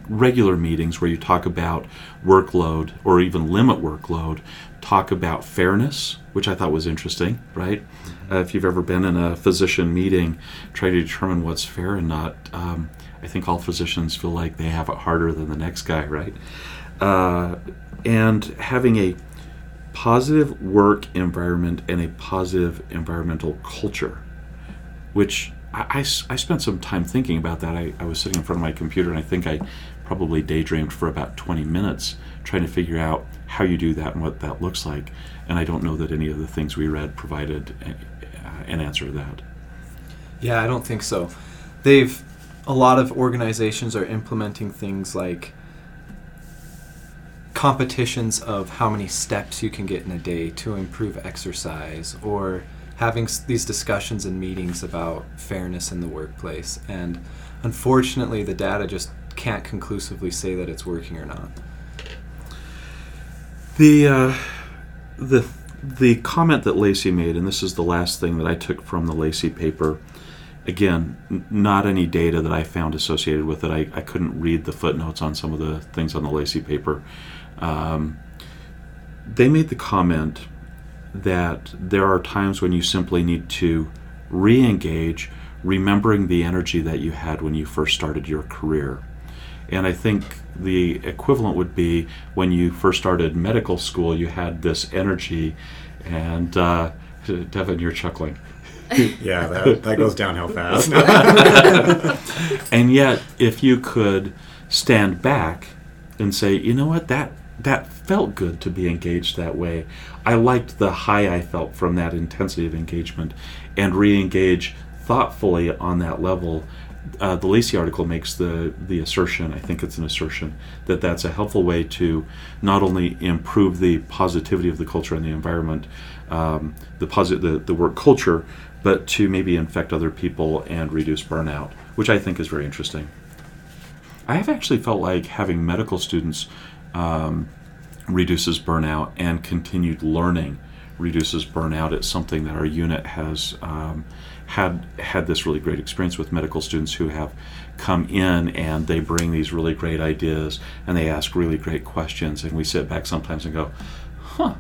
Speaker 1: regular meetings where you talk about workload or even limit workload, talk about fairness, which I thought was interesting, right? Uh, if you've ever been in a physician meeting, try to determine what's fair and not. Um, I think all physicians feel like they have it harder than the next guy, right? Uh, and having a positive work environment and a positive environmental culture, which I I spent some time thinking about that. I, I was sitting in front of my computer and I think I probably daydreamed for about 20 minutes trying to figure out how you do that and what that looks like. And I don't know that any of the things we read provided an answer to that.
Speaker 4: Yeah, I don't think so. They've a lot of organizations are implementing things like competitions of how many steps you can get in a day to improve exercise or having s- these discussions and meetings about fairness in the workplace and unfortunately the data just can't conclusively say that it's working or not
Speaker 1: The uh, the the comment that Lacy made, and this is the last thing that I took from the Lacy paper. Again, n- not any data that I found associated with it. I, I couldn't read the footnotes on some of the things on the Lacy paper. Um, they made the comment that there are times when you simply need to re engage, remembering the energy that you had when you first started your career. And I think the equivalent would be when you first started medical school, you had this energy, and uh, Devin, you're chuckling.
Speaker 3: Yeah, that, that goes downhill fast.
Speaker 1: And yet, if you could stand back and say, you know what, that that felt good to be engaged that way. I liked the high I felt from that intensity of engagement, and re-engage thoughtfully on that level. Uh, the Lacy article makes the the assertion. I think it's an assertion that that's a helpful way to not only improve the positivity of the culture and the environment, um, the posit- the the work culture, but to maybe infect other people and reduce burnout, which I think is very interesting. I have actually felt like having medical students um, reduces burnout and continued learning reduces burnout. It's something that our unit has um, had had this really great experience with medical students who have come in and they bring these really great ideas and they ask really great questions and we sit back sometimes and go, huh.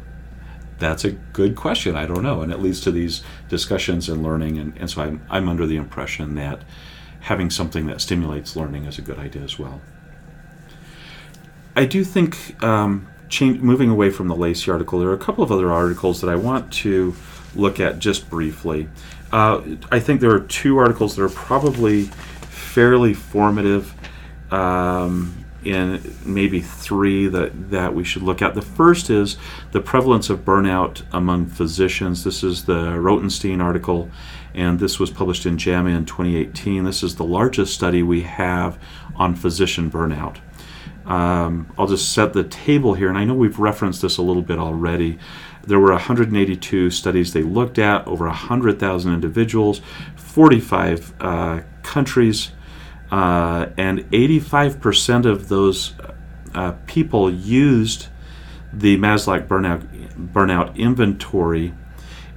Speaker 1: That's a good question. I don't know. And it leads to these discussions and learning. And, and so I'm, I'm under the impression that having something that stimulates learning is a good idea as well. I do think um, change, moving away from the Lacy article, there are a couple of other articles that I want to look at just briefly. Uh, I think there are two articles that are probably fairly formative, um, in maybe three that, that we should look at. The first is the prevalence of burnout among physicians. This is the Rotenstein article, and this was published in JAMA in 2018. This is the largest study we have on physician burnout. Um, I'll just set the table here, and I know we've referenced this a little bit already. There were 182 studies they looked at, over 100,000 individuals, 45 uh, countries, uh, and 85% of those uh, people used the Maslach burnout, burnout inventory,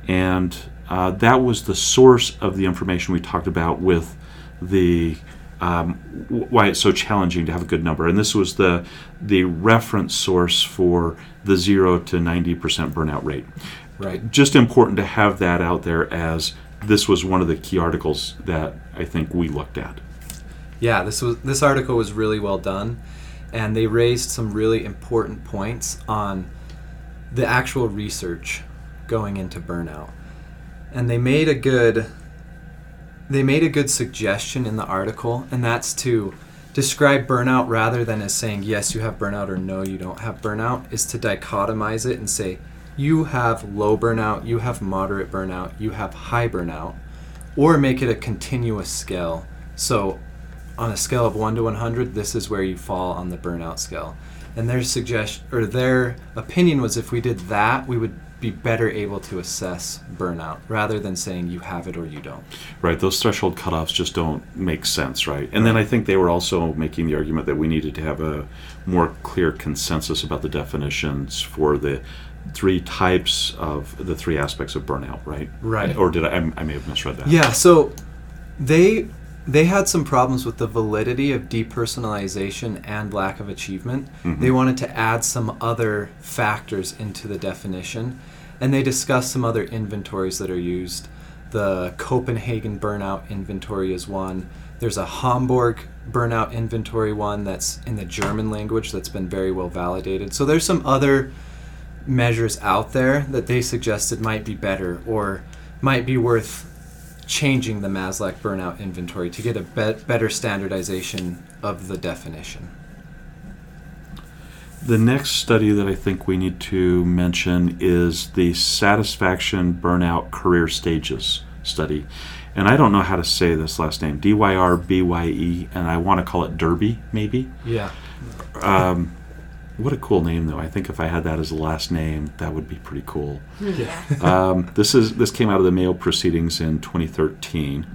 Speaker 1: and uh, that was the source of the information we talked about with the um, why it's so challenging to have a good number. And this was the the reference source for the zero to ninety percent burnout rate.
Speaker 4: right
Speaker 1: Just important to have that out there as this was one of the key articles that I think we looked at.
Speaker 4: Yeah, this was this article was really well done, and they raised some really important points on the actual research going into burnout. And they made a good they made a good suggestion in the article, and that's to describe burnout rather than as saying yes you have burnout or no you don't have burnout is to dichotomize it and say you have low burnout, you have moderate burnout, you have high burnout, or make it a continuous scale. So on a scale of 1 to 100 this is where you fall on the burnout scale and their suggestion or their opinion was if we did that we would be better able to assess burnout rather than saying you have it or you don't
Speaker 1: Right, those threshold cutoffs just don't make sense, right? And then I think they were also making the argument that we needed to have a more clear consensus about the definitions for the three types of the three aspects of burnout, right?
Speaker 4: Right.
Speaker 1: Or did I? I may have misread that.
Speaker 4: Yeah, so they they had some problems with the validity of depersonalization and lack of achievement.
Speaker 1: Mhm.
Speaker 4: They wanted to add some other factors into the definition, and they discussed some other inventories that are used. The Copenhagen burnout inventory is one. There's a Hamburg burnout inventory one that's in the German language that's been very well validated. So there's some other measures out there that they suggested might be better or might be worth changing the Maslach burnout inventory to get a bet better standardization of the definition.
Speaker 1: The next study that I think we need to mention is the Satisfaction Burnout Career Stages study. And I don't know how to say this last name D Y R B Y E, and I want to call it Derby, maybe.
Speaker 4: Yeah.
Speaker 1: Um, what a cool name, though. I think if I had that as a last name, that would be pretty cool.
Speaker 2: Yeah.
Speaker 1: Um, this is this came out of the Mayo Proceedings in 2013,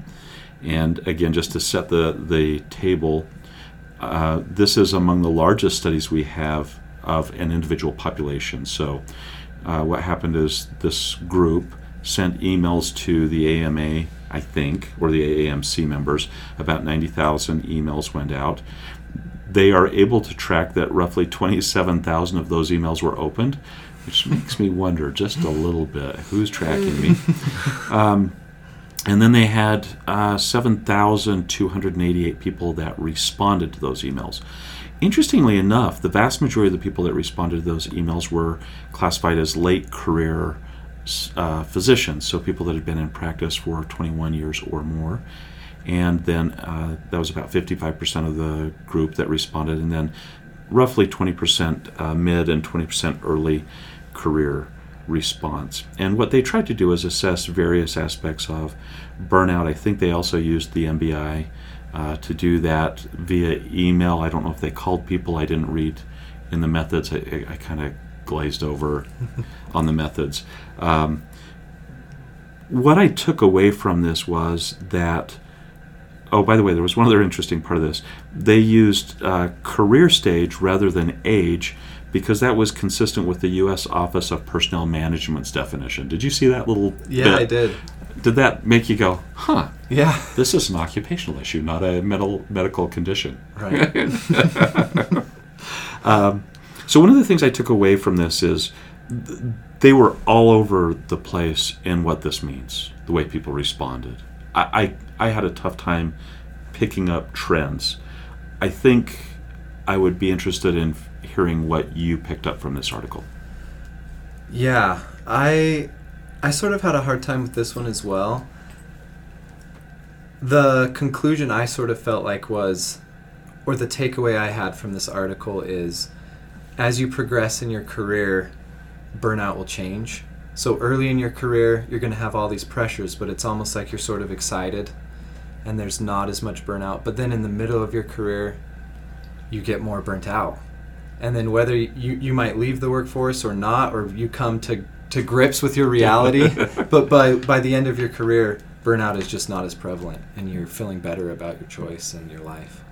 Speaker 1: and again, just to set the the table, uh, this is among the largest studies we have of an individual population. So, uh, what happened is this group sent emails to the AMA, I think, or the AAMC members. About 90,000 emails went out. They are able to track that roughly 27,000 of those emails were opened, which makes me wonder just a little bit who's tracking me. Um, and then they had uh, 7,288 people that responded to those emails. Interestingly enough, the vast majority of the people that responded to those emails were classified as late career uh, physicians, so people that had been in practice for 21 years or more. And then uh, that was about 55% of the group that responded, and then roughly 20% uh, mid and 20% early career response. And what they tried to do is assess various aspects of burnout. I think they also used the MBI uh, to do that via email. I don't know if they called people. I didn't read in the methods. I, I, I kind of glazed over on the methods. Um, what I took away from this was that. Oh, by the way, there was one other interesting part of this. They used uh, career stage rather than age because that was consistent with the U.S. Office of Personnel Management's definition. Did you see that little?
Speaker 4: Yeah,
Speaker 1: bit?
Speaker 4: I did.
Speaker 1: Did that make you go, huh?
Speaker 4: Yeah.
Speaker 1: This is an occupational issue, not a mental medical condition.
Speaker 4: Right.
Speaker 1: Um, so one of the things I took away from this is th- they were all over the place in what this means, the way people responded. I, I, had a tough time picking up trends. I think I would be interested in hearing what you picked up from this article.
Speaker 4: Yeah, I I sort of had a hard time with this one as well. The conclusion I sort of felt like was or the takeaway I had from this article is as you progress in your career, burnout will change. So early in your career, you're going to have all these pressures, but it's almost like you're sort of excited and there's not as much burnout. But then in the middle of your career, you get more burnt out. And then whether you, you might leave the workforce or not, or you come to, to grips with your reality, but by, by the end of your career, burnout is just not as prevalent and you're feeling better about your choice and your life.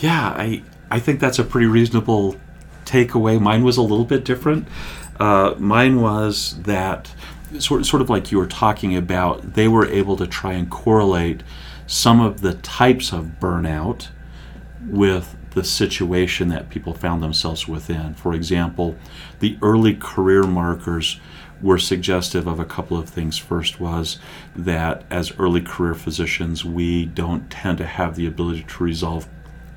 Speaker 1: Yeah, I I think that's a pretty reasonable takeaway. Mine was a little bit different. Uh, mine was that sort sort of like you were talking about. They were able to try and correlate some of the types of burnout with the situation that people found themselves within. For example, the early career markers were suggestive of a couple of things. First was that as early career physicians, we don't tend to have the ability to resolve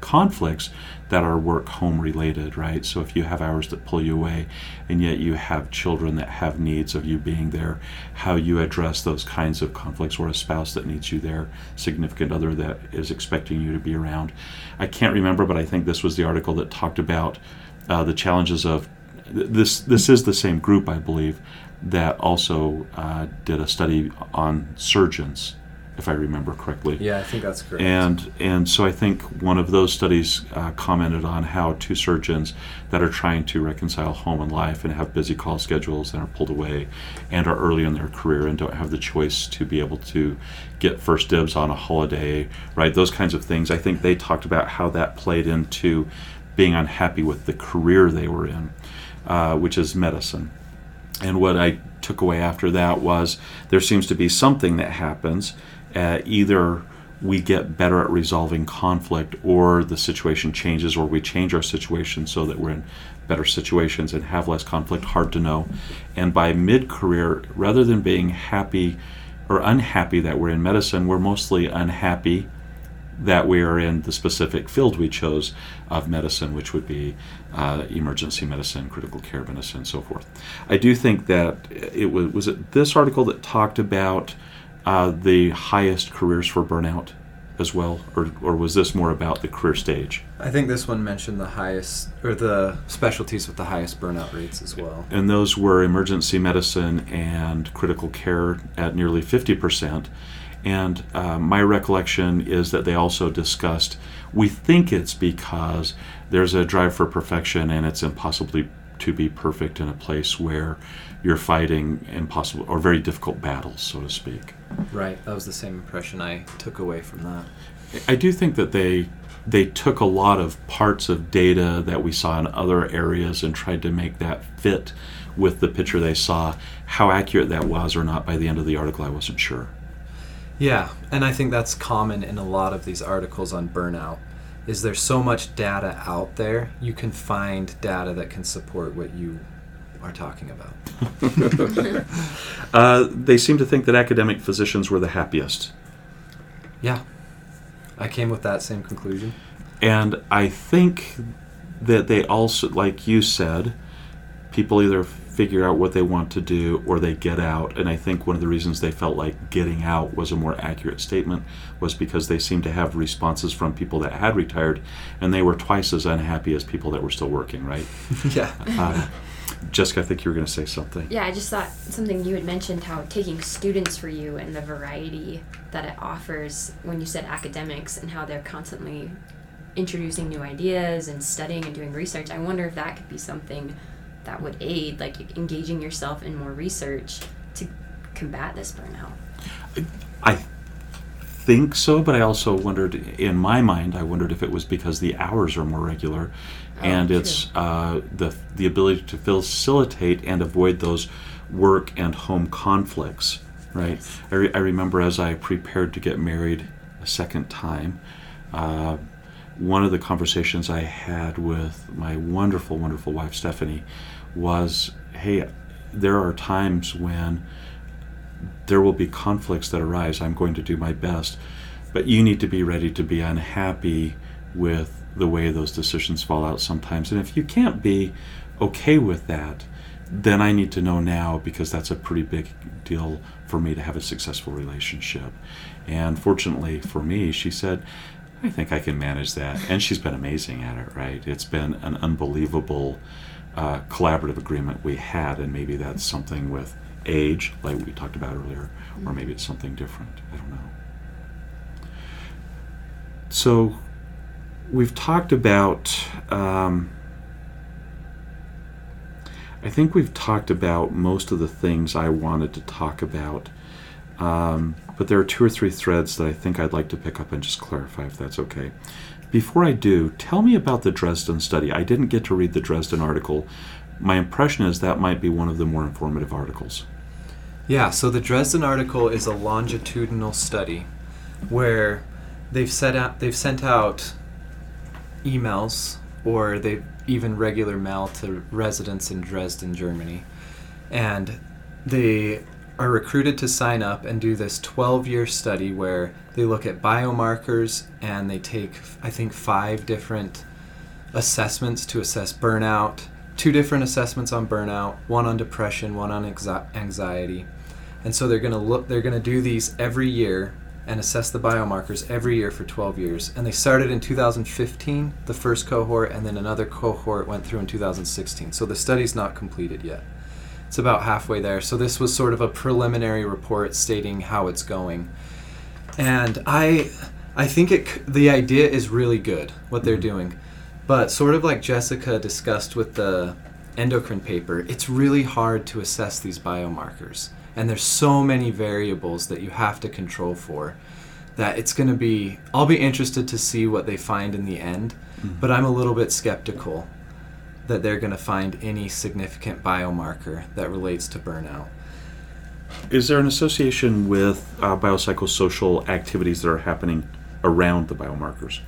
Speaker 1: conflicts that are work home related, right? So if you have hours that pull you away and yet you have children that have needs of you being there, how you address those kinds of conflicts or a spouse that needs you there, significant other that is expecting you to be around. I can't remember, but I think this was the article that talked about uh, the challenges of this. This is the same group, I believe, that also uh, did a study on surgeons if I remember correctly.
Speaker 4: Yeah, I think that's correct.
Speaker 1: And and so I think one of those studies uh, commented on how two surgeons that are trying to reconcile home and life and have busy call schedules and are pulled away and are early in their career and don't have the choice to be able to get first dibs on a holiday, right? Those kinds of things. I think they talked about how that played into being unhappy with the career they were in, uh, which is medicine. And what I took away after that was there seems to be something that happens. Uh, either we get better at resolving conflict, or the situation changes, or we change our situation so that we're in better situations and have less conflict. Hard to know. And by mid career, rather than being happy or unhappy that we're in medicine, we're mostly unhappy that we are in the specific field we chose of medicine, which would be uh, emergency medicine, critical care medicine, and so forth. I do think that it was was it this article that talked about uh, the highest careers for burnout as well, or or was this more about the career stage?
Speaker 4: I think this one mentioned the highest, or the specialties with the highest burnout rates as well.
Speaker 1: And those were emergency medicine and critical care at nearly fifty percent. And uh, my recollection is that they also discussed we think it's because there's a drive for perfection and it's impossible to be perfect in a place where you're fighting impossible or very difficult battles, so to speak.
Speaker 4: Right, that was the same impression I took away from that.
Speaker 1: I do think that they they took a lot of parts of data that we saw in other areas and tried to make that fit with the picture they saw. How accurate that was or not by the end of the article, I wasn't sure.
Speaker 4: Yeah, and I think that's common in a lot of these articles on burnout. Is there's so much data out there, you can find data that can support what you are talking about.
Speaker 1: Uh, they seem to think that academic physicians were the happiest.
Speaker 4: Yeah, I came with that same conclusion.
Speaker 1: And I think that they also, like you said, people either figure out what they want to do or they get out. And I think one of the reasons they felt like getting out was a more accurate statement was because they seemed to have responses from people that had retired and they were twice as unhappy as people that were still working, right?
Speaker 4: yeah.
Speaker 1: Uh, Jessica, I think you were going to say something.
Speaker 2: Yeah, I just thought something you had mentioned how taking students for you and the variety that it offers when you said academics and how they're constantly introducing new ideas and studying and doing research. I wonder if that could be something that would aid, like engaging yourself in more research to combat this burnout.
Speaker 1: I think so, but I also wondered, in my mind, I wondered if it was because the hours are more regular,
Speaker 2: Oh,
Speaker 1: and it's uh, the the ability to facilitate and avoid those work and home conflicts. Right.
Speaker 2: Yes.
Speaker 1: I, re- I remember as I prepared to get married a second time. Uh, one of the conversations I had with my wonderful, wonderful wife Stephanie was, "Hey, there are times when there will be conflicts that arise. I'm going to do my best, but you need to be ready to be unhappy with the way those decisions fall out sometimes. And if you can't be okay with that, then I need to know now because that's a pretty big deal for me to have a successful relationship. And fortunately for me, she said, I think I can manage that. And she's been amazing at it, right? It's been an unbelievable uh, collaborative agreement we had, and maybe that's something with age, like we talked about earlier, or maybe it's something different. I don't know. So, we've talked about. Um, I think we've talked about most of the things I wanted to talk about. Um, but there are two or three threads that I think I'd like to pick up and just clarify if that's okay. Before I do, tell me about the Dresden study. I didn't get to read the Dresden article. My impression is that might be one of the more informative articles.
Speaker 4: Yeah, so the Dresden article is a longitudinal study where they've set out they've sent out emails or they've even regular mail to residents in Dresden, Germany. And they are recruited to sign up and do this 12 year study where they look at biomarkers and they take, I think, five different assessments to assess burnout, two different assessments on burnout, one on depression, one on anxi- anxiety. And so they're going to look they're going to do these every year and assess the biomarkers every year for 12 years. And they started in 2015, the first cohort, and then another cohort went through in 2016. So the study's not completed yet. It's about halfway there. So this was sort of a preliminary report stating how it's going. And I I think it the idea is really good what they're mm-hmm. doing. But sort of like Jessica discussed with the endocrine paper, it's really hard to assess these biomarkers. And there's so many variables that you have to control for that it's going to be I'll be interested to see what they find in the end, but I'm a little bit skeptical that they're going to find any significant biomarker that relates to burnout.
Speaker 1: Is there an association with uh, biopsychosocial activities that are happening around the biomarkers?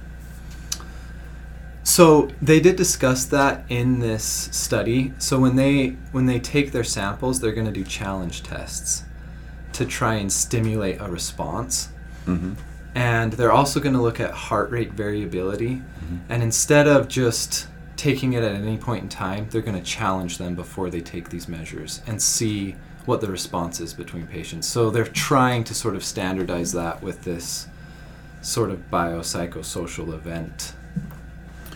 Speaker 4: So they did discuss that in this study. So when they when they take their samples, they're going to do challenge tests to try and stimulate a response.
Speaker 1: Mm-hmm.
Speaker 4: And they're also going to look at heart rate variability. And instead of just taking it at any point in time, they're going to challenge them before they take these measures and see what the response is between patients. So they're trying to sort of standardize that with this sort of biopsychosocial event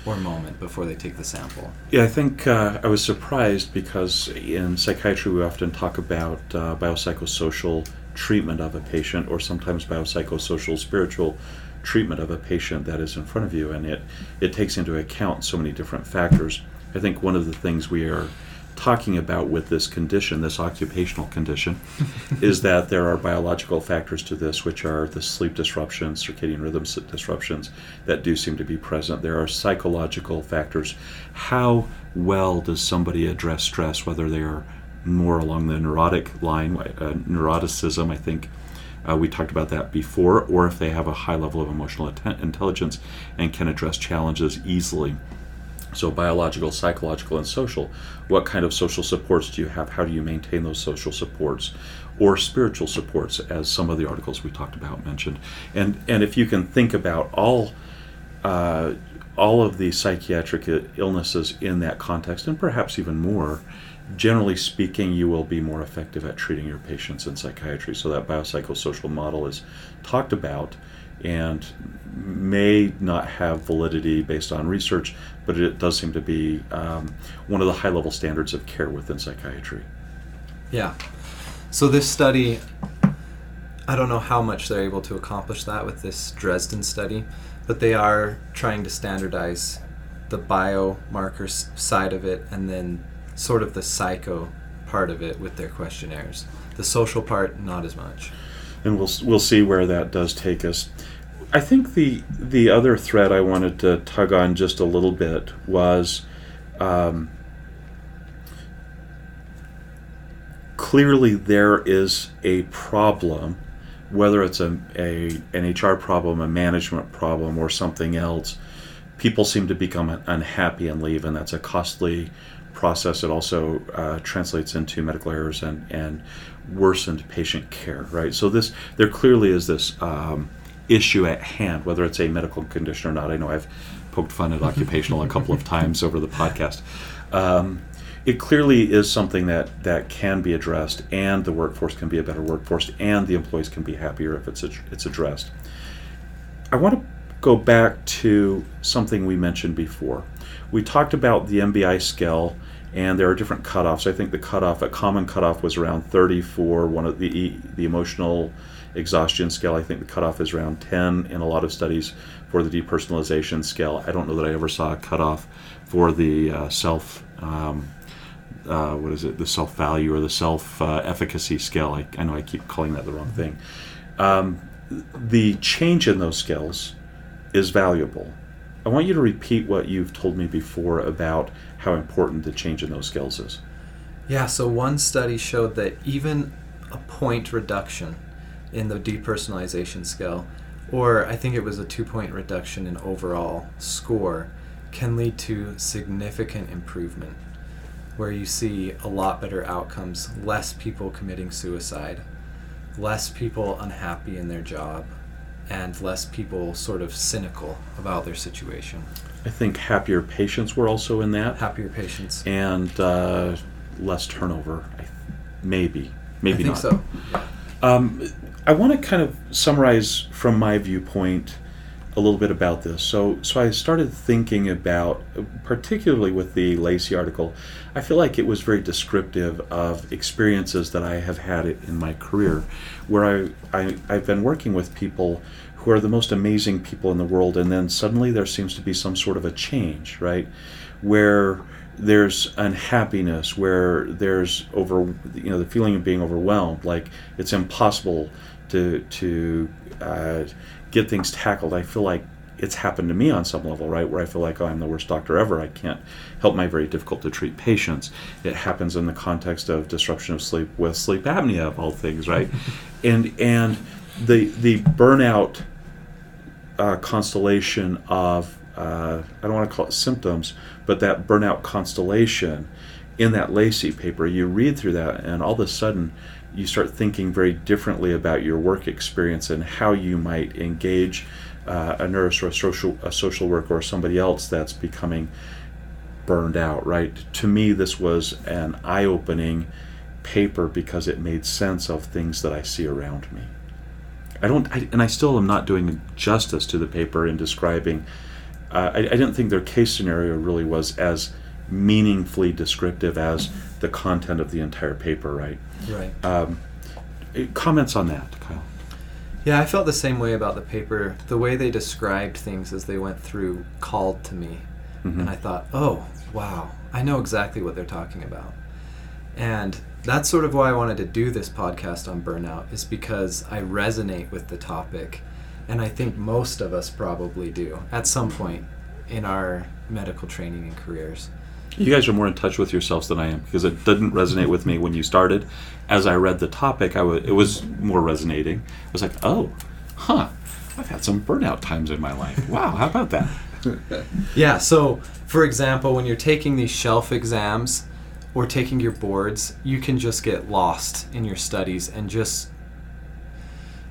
Speaker 4: or moment before they take the sample.
Speaker 1: Yeah, I think uh, I was surprised because in psychiatry we often talk about uh, biopsychosocial treatment of a patient or sometimes biopsychosocial spiritual treatment of a patient that is in front of you and it, it takes into account so many different factors. I think one of the things we are talking about with this condition, this occupational condition, is that there are biological factors to this, which are the sleep disruptions, circadian rhythm disruptions that do seem to be present. There are psychological factors. How well does somebody address stress, whether they are more along the neurotic line, uh, neuroticism, I think. Uh, we talked about that before, or if they have a high level of emotional atten- intelligence and can address challenges easily. So, biological, psychological, and social. What kind of social supports do you have? How do you maintain those social supports? Or spiritual supports, as some of the articles we talked about mentioned. And, and if you can think about all, uh, all of the psychiatric illnesses in that context, and perhaps even more, generally speaking, you will be more effective at treating your patients in psychiatry. So, that biopsychosocial model is talked about and may not have validity based on research, but it does seem to be um, one of the high level standards of care within psychiatry.
Speaker 4: Yeah. So this study, I don't know how much they're able to accomplish that with this Dresden study, but they are trying to standardize the biomarkers side of it and then sort of the psycho part of it with their questionnaires. The social part, not as much.
Speaker 1: and we'll we'll see where that does take us. I think the the other thread I wanted to tug on just a little bit was um, clearly there is a problem, whether it's a, a an HR problem, a management problem, or something else. People seem to become unhappy and leave, and that's a costly process. It also uh, translates into medical errors and, and worsened patient care, right? So this there clearly is this um, issue at hand, whether it's a medical condition or not. I know I've poked fun at occupational a couple of times over the podcast. Um, it clearly is something that, that can be addressed, and the workforce can be a better workforce, and the employees can be happier if it's it's addressed. I want to go back to something we mentioned before. We talked about the MBI scale, and there are different cutoffs. I think the cutoff, a common cutoff, was around 30 for one of the the emotional exhaustion scale. I think the cutoff is around 10 in a lot of studies for the depersonalization scale. I don't know that I ever saw a cutoff for the uh, self. Um, uh, what is it? The self value or the self uh, efficacy scale. I, I know I keep calling that the wrong thing. Um, the change in those skills is valuable. I want you to repeat what you've told me before about how important the change in those skills is.
Speaker 4: Yeah, so one study showed that even a point reduction in the depersonalization scale, or I think it was a two point reduction in overall score, can lead to significant improvement where you see a lot better outcomes, less people committing suicide, less people unhappy in their job, and less people sort of cynical about their situation.
Speaker 1: I think happier patients were also in that,
Speaker 4: Happier patients.
Speaker 1: and uh, less turnover. Maybe, maybe not.
Speaker 4: I think
Speaker 1: not.
Speaker 4: so.
Speaker 1: Um, I want to kind of summarize from my viewpoint a little bit about this. So, so I started thinking about, particularly with the Lacy article, I feel like it was very descriptive of experiences that I have had in my career, where I, I I've been working with people who are the most amazing people in the world, and then suddenly there seems to be some sort of a change, right, where there's unhappiness where there's over you know the feeling of being overwhelmed like it's impossible to to uh, get things tackled i feel like it's happened to me on some level, right? Where I feel like oh, I'm the worst doctor ever. I can't help my very difficult to treat patients. It happens in the context of disruption of sleep with sleep apnea of all things, right? and and the the burnout uh, constellation of uh, I don't want to call it symptoms, but that burnout constellation in that Lacy paper, you read through that, and all of a sudden you start thinking very differently about your work experience and how you might engage uh, a nurse or a social a social worker or somebody else that's becoming burned out. Right? To me, this was an eye-opening paper because it made sense of things that I see around me. I don't, I, and I still am not doing justice to the paper in describing. Uh, I, I didn't think their case scenario really was as meaningfully descriptive as the content of the entire paper, right?
Speaker 4: Right.
Speaker 1: Um, eh, comments on that, Kyle?
Speaker 4: Yeah, I felt the same way about the paper. The way they described things as they went through called to me.
Speaker 1: Mhm.
Speaker 4: And I thought, oh, wow, I know exactly what they're talking about. And that's sort of why I wanted to do this podcast on burnout, is because I resonate with the topic. And I think most of us probably do at some point in our medical training and careers.
Speaker 1: You guys are more in touch with yourselves than I am because it didn't resonate with me when you started. As I read the topic, I w- it was more resonating. I was like, oh, huh, I've had some burnout times in my life. Wow, how about that?
Speaker 4: Yeah, so for example, when you're taking these shelf exams or taking your boards, you can just get lost in your studies and just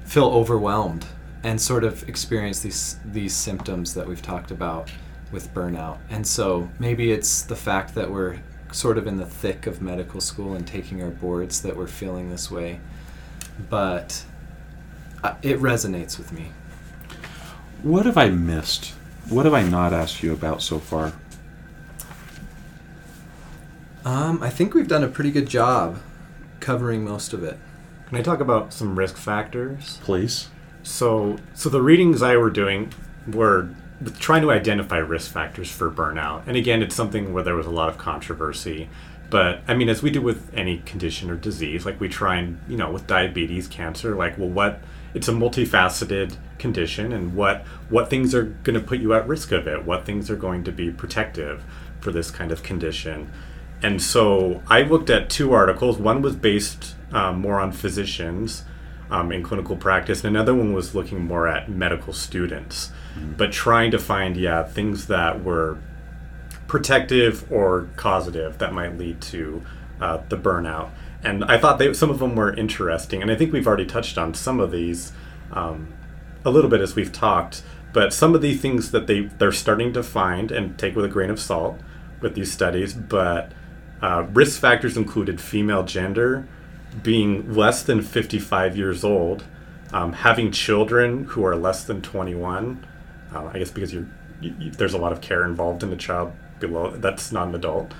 Speaker 4: feel overwhelmed and sort of experience these these symptoms that we've talked about with burnout. And so maybe it's the fact that we're sort of in the thick of medical school and taking our boards that we're feeling this way. But uh, it resonates with me.
Speaker 1: What have I missed? What have I not asked you about so far?
Speaker 4: Um, I think we've done a pretty good job covering most of it.
Speaker 3: Can I talk about some risk factors?
Speaker 1: Please.
Speaker 3: So, so the readings I were doing were trying to identify risk factors for burnout. And again, it's something where there was a lot of controversy. But I mean, as we do with any condition or disease, like we try and, you know, with diabetes, cancer, like, well, what, it's a multifaceted condition and what, what things are going to put you at risk of it? What things are going to be protective for this kind of condition? And so I looked at two articles. One was based um, more on physicians um, in clinical practice, and another one was looking more at medical students, but trying to find, yeah, things that were protective or causative that might lead to uh, the burnout. And I thought they, some of them were interesting, and I think we've already touched on some of these um, a little bit as we've talked. But some of the things that they they're starting to find and take with a grain of salt with these studies, but uh, risk factors included female gender, being less than 55 years old, um, having children who are less than 21. Uh, I guess because you're, you, you, there's a lot of care involved in the child below that's not an adult.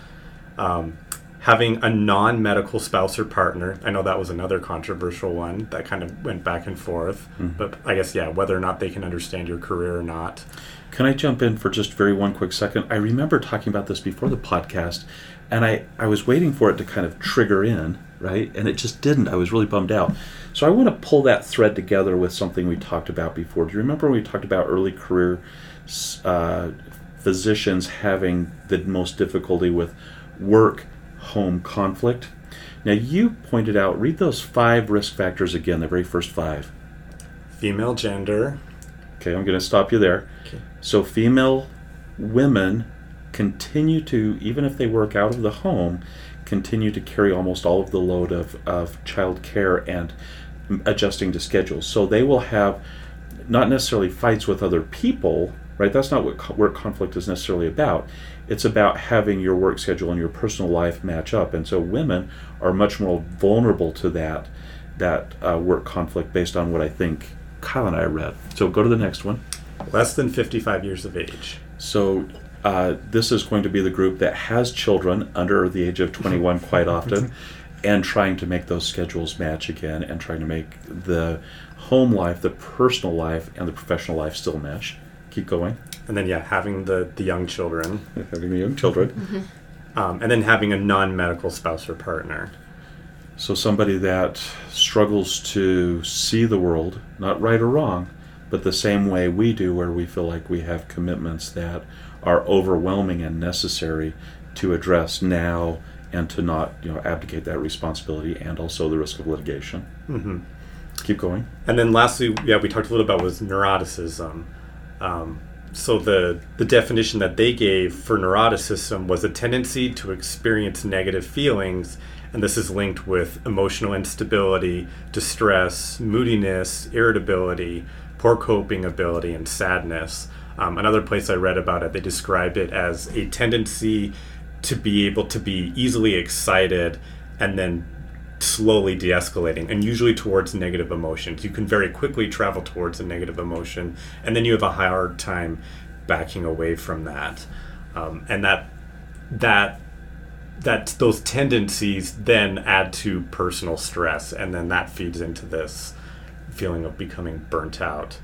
Speaker 3: Um, having a non-medical spouse or partner. I know that was another controversial one that kind of went back and forth. But I guess yeah, whether or not they can understand your career or not.
Speaker 1: Can I jump in for just very one quick second? I remember talking about this before the podcast, and I, I was waiting for it to kind of trigger in, right? And it just didn't. I was really bummed out. So I want to pull that thread together with something we talked about before. Do you remember when we talked about early career uh, physicians having the most difficulty with work home conflict? Now, you pointed out, read those five risk factors again, the very first five.
Speaker 3: Female gender.
Speaker 1: Okay, I'm going to stop you there.
Speaker 3: Okay.
Speaker 1: So, female women continue to, even if they work out of the home, continue to carry almost all of the load of, of child care and adjusting to schedules. So, they will have not necessarily fights with other people, right? That's not what co- work conflict is necessarily about. It's about having your work schedule and your personal life match up. And so, women are much more vulnerable to that that uh, work conflict based on what I think Kyle and I read. So go to the next one.
Speaker 3: Less than 55 years of age.
Speaker 1: So uh, this is going to be the group that has children under the age of 21 quite often and trying to make those schedules match again and trying to make the home life, the personal life, and the professional life still mesh. Keep going.
Speaker 3: And then, yeah, having the, the young children.
Speaker 1: Having the young children.
Speaker 3: Um, and then having a non medical spouse or partner.
Speaker 1: So somebody that struggles to see the world, not right or wrong, but the same way we do, where we feel like we have commitments that are overwhelming and necessary to address now and to not you know abdicate that responsibility and also the risk of litigation.
Speaker 3: Mm-hmm.
Speaker 1: Keep going.
Speaker 3: And then lastly, yeah, we talked a little about was neuroticism. Um, so the the definition that they gave for neuroticism was a tendency to experience negative feelings, and this is linked with emotional instability, distress, moodiness, irritability, poor coping ability, and sadness. Um, another place I read about it, they described it as a tendency to be able to be easily excited and then slowly de escalating and usually towards negative emotions. You can very quickly travel towards a negative emotion and then you have a hard time backing away from that. Um, and that, that, that those tendencies then add to personal stress and then that feeds into this feeling of becoming burnt out.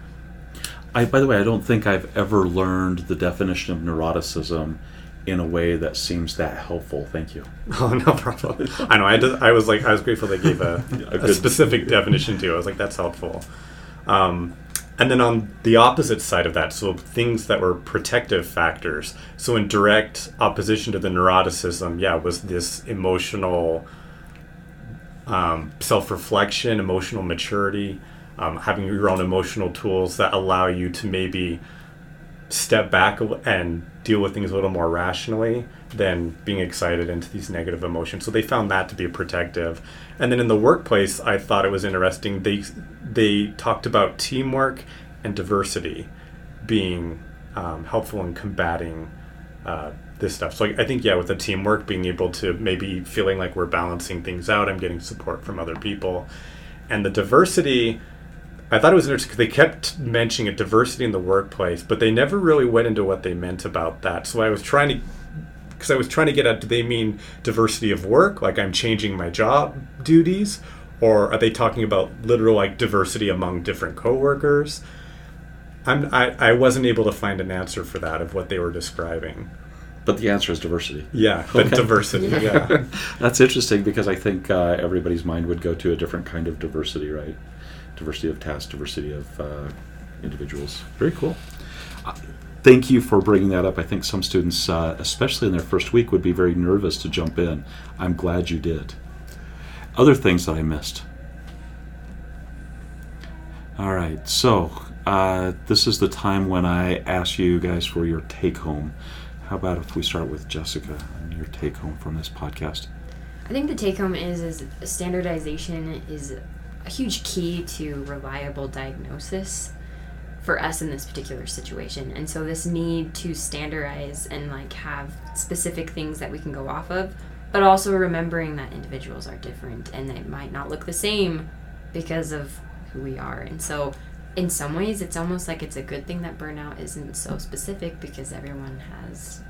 Speaker 1: I, by the way, I don't think I've ever learned the definition of neuroticism in a way that seems that helpful. Thank you.
Speaker 3: Oh no problem. I know. I, did, I was like, I was grateful they gave a,
Speaker 1: A
Speaker 3: a, specific definition to. it. I was like, that's helpful. Um, and then on the opposite side of that, so things that were protective factors. So in direct opposition to the neuroticism, yeah, was this emotional um, self-reflection, emotional maturity, um, having your own emotional tools that allow you to maybe step back and deal with things a little more rationally than being excited into these negative emotions. So they found that to be protective. And then in the workplace, I thought it was interesting. They they talked about teamwork and diversity being um, helpful in combating uh, this stuff. So I, I think yeah, with the teamwork, being able to maybe feeling like we're balancing things out, I'm getting support from other people, and the diversity. I thought it was interesting because they kept mentioning a diversity in the workplace, but they never really went into what they meant about that. So I was trying to, because I was trying to get at, do they mean diversity of work, like I'm changing my job duties, or are they talking about literal like diversity among different coworkers? I'm, I, I wasn't able to find an answer for that of what they were describing.
Speaker 1: But the answer is diversity.
Speaker 3: Yeah, but
Speaker 1: Okay.
Speaker 3: diversity. Yeah.
Speaker 1: That's interesting because I think uh, everybody's mind would go to a different kind of diversity, right? Diversity of tasks, diversity of uh, individuals. Very cool. Uh, thank you for bringing that up. I think some students, uh, especially in their first week, would be very nervous to jump in. I'm glad you did. Other things that I missed. All right, so uh, this is the time when I ask you guys for your take home. How about if we start with Jessica and your take home from this podcast?
Speaker 2: I think the take home is is standardization is a huge key to reliable diagnosis for us in this particular situation. And so this need to standardize and like have specific things that we can go off of, but also remembering that individuals are different and they might not look the same because of who we are. And so in some ways it's almost like it's a good thing that burnout isn't so specific because everyone has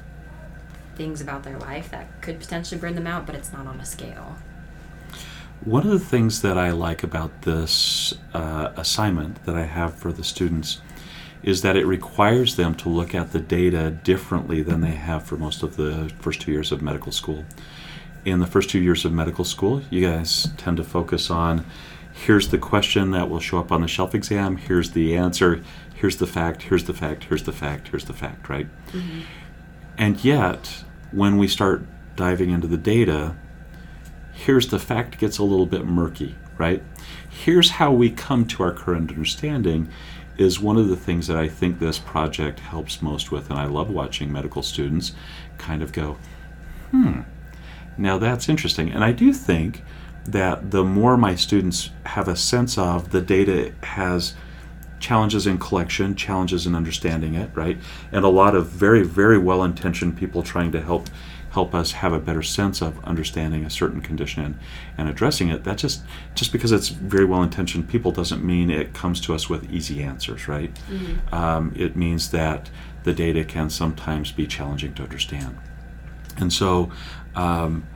Speaker 2: things about their life that could potentially burn them out, but it's not on a scale.
Speaker 1: One of the things that I like about this uh, assignment that I have for the students is that it requires them to look at the data differently than they have for most of the first two years of medical school. In the first two years of medical school, you guys tend to focus on here's the question that will show up on the shelf exam, here's the answer, here's the fact, here's the fact, here's the fact, here's the fact, right? And yet, when we start diving into the data, here's the fact gets a little bit murky, right? Here's how we come to our current understanding is one of the things that I think this project helps most with. And I love watching medical students kind of go, hmm, now that's interesting. And I do think that the more my students have a sense of the data has challenges in collection, challenges in understanding it, right? And a lot of very, very well-intentioned people trying to help help us have a better sense of understanding a certain condition and, addressing it. That just just because it's very well-intentioned people doesn't mean it comes to us with easy answers, right? Um, it means that the data can sometimes be challenging to understand. And so, um,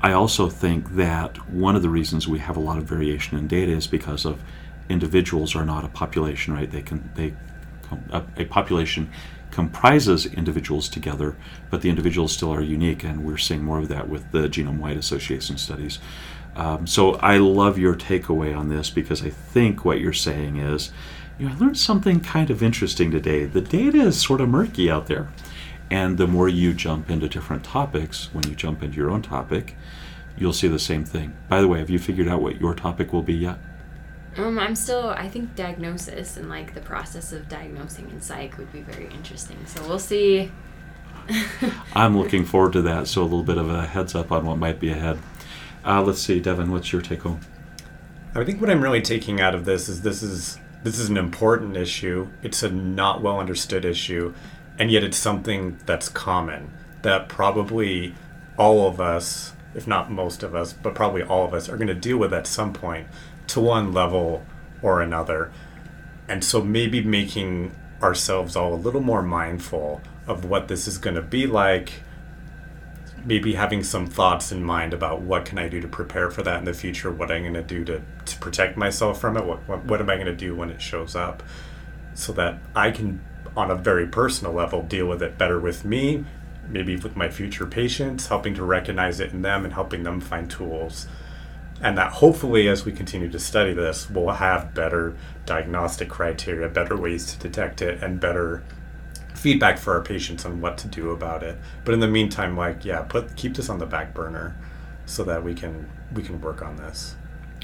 Speaker 1: I also think that one of the reasons we have a lot of variation in data is because of individuals are not a population, right? They can they a population comprises individuals together, but the individuals still are unique, and we're seeing more of that with the genome-wide association studies. Um, so I love your takeaway on this because I think what you're saying is, you know, I learned something kind of interesting today. The data is sort of murky out there. And the more you jump into different topics, when you jump into your own topic, you'll see the same thing. By the way, have you figured out what your topic will be yet?
Speaker 2: Um, I'm still. I think diagnosis and like the process of diagnosing in psych would be very interesting. So we'll see.
Speaker 1: I'm looking forward to that. So a little bit of a heads up on what might be ahead. Uh, let's see, Devin, what's your take home?
Speaker 3: I think what I'm really taking out of this is this is this is an important issue. It's a not well understood issue, and yet it's something that's common that probably all of us, if not most of us, but probably all of us are going to deal with at some point to one level or another. And so maybe making ourselves all a little more mindful of what this is going to be like maybe having some thoughts in mind about what can I do to prepare for that in the future, what I'm going to do to, to protect myself from it, what, what, what am I going to do when it shows up, so that I can, on a very personal level, deal with it better with me, maybe with my future patients, helping to recognize it in them and helping them find tools. And that hopefully, as we continue to study this, we'll have better diagnostic criteria, better ways to detect it, and better feedback for our patients on what to do about it. But in the meantime, like yeah, put keep this on the back burner so that we can we can work on this.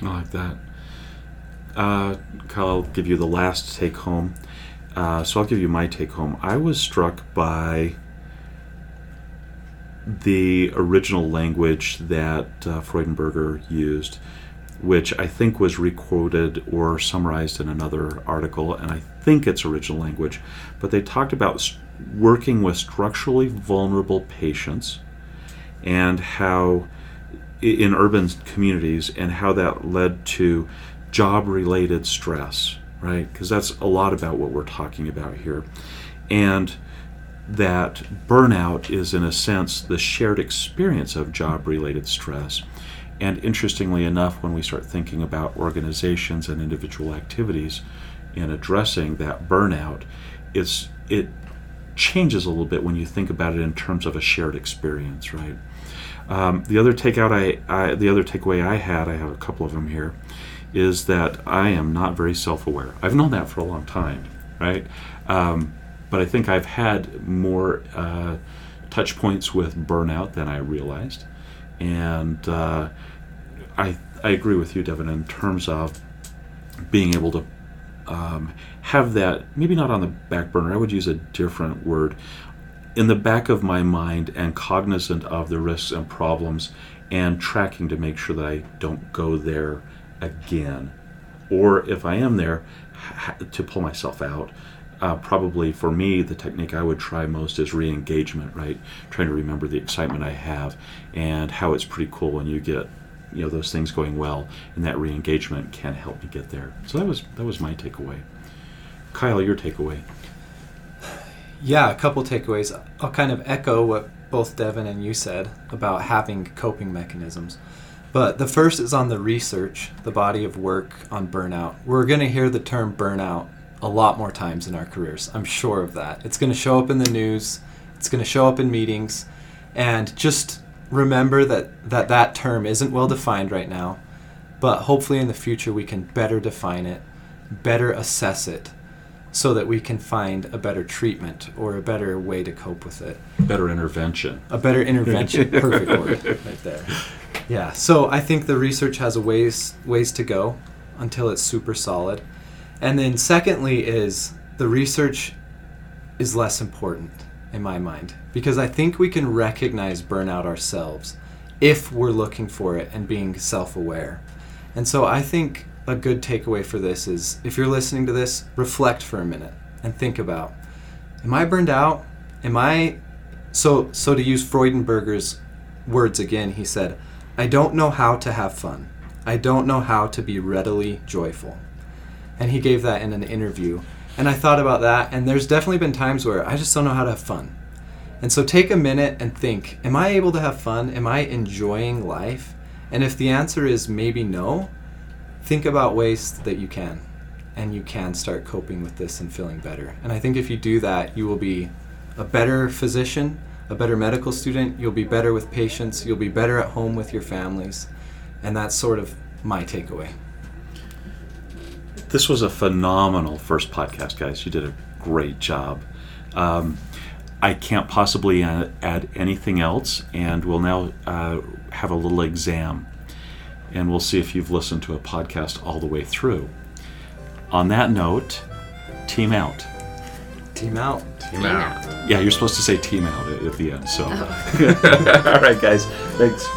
Speaker 1: I like that. Uh, Kyle, I'll give you the last take home. Uh, so I'll give you my take home. I was struck by the original language that uh, Freudenberger used, which I think was requoted or summarized in another article, and I think it's original language. But they talked about working with structurally vulnerable patients and how in urban communities and how that led to job related stress, right? Because that's a lot about what we're talking about here. And that burnout is, in a sense, the shared experience of job related stress. And interestingly enough, when we start thinking about organizations and individual activities in addressing that burnout, it's it changes a little bit when you think about it in terms of a shared experience, right? Um, the other takeout I, I, the other takeaway I had, I have a couple of them here, is that I am not very self-aware. I've known that for a long time, right? Um, but I think I've had more uh, touch points with burnout than I realized, and uh, I I agree with you, Devin, in terms of being able to um, have that maybe not on the back burner. I would use a different word in the back of my mind and cognizant of the risks and problems and tracking to make sure that I don't go there again. Or if I am there, to pull myself out. Uh, probably for me, the technique I would try most is re engagement, right? Trying to remember the excitement I have and how it's pretty cool when you get you know those things going well and that re-engagement can help me get there. So that was that was my takeaway. Kyle your takeaway.
Speaker 4: Yeah a couple takeaways. I'll kind of echo what both devin and you said about having coping mechanisms. But the first is on the research the body of work on burnout. We're going to hear the term burnout a lot more times in our careers i'm sure of that it's going to show up in the news it's going to show up in meetings and just remember that, that that term isn't well defined right now, but hopefully in the future we can better define it, better assess it, so that we can find a better treatment or a better way to cope with it.
Speaker 1: Better intervention.
Speaker 4: A better intervention. Perfect word right there. Yeah. So I think the research has a ways ways to go until it's super solid. And then secondly is the research is less important in my mind because I think we can recognize burnout ourselves if we're looking for it and being self aware. And so I think a good takeaway for this is if you're listening to this, reflect for a minute and think about am I burned out? Am I so so to use Freudenberger's words again, he said, I don't know how to have fun. I don't know how to be readily joyful. And he gave that in an interview and I thought about that, and there's definitely been times where I just don't know how to have fun. And so take a minute and think Am I able to have fun? Am I enjoying life? And if the answer is maybe no, think about ways that you can. And you can start coping with this and feeling better. And I think if you do that, you will be a better physician, a better medical student, you'll be better with patients, you'll be better at home with your families, And that's sort of my takeaway.
Speaker 1: This was a phenomenal first podcast, guys. You did a great job. Um, I can't possibly uh, add anything else, and we'll now uh, have a little exam. And we'll see if you've listened to a podcast all the way through. On that note, team out.
Speaker 4: Team out.
Speaker 3: Team
Speaker 2: Team
Speaker 3: out.
Speaker 2: out.
Speaker 1: Yeah, you're supposed to say team out at, at the end. So, all right, guys. Thanks.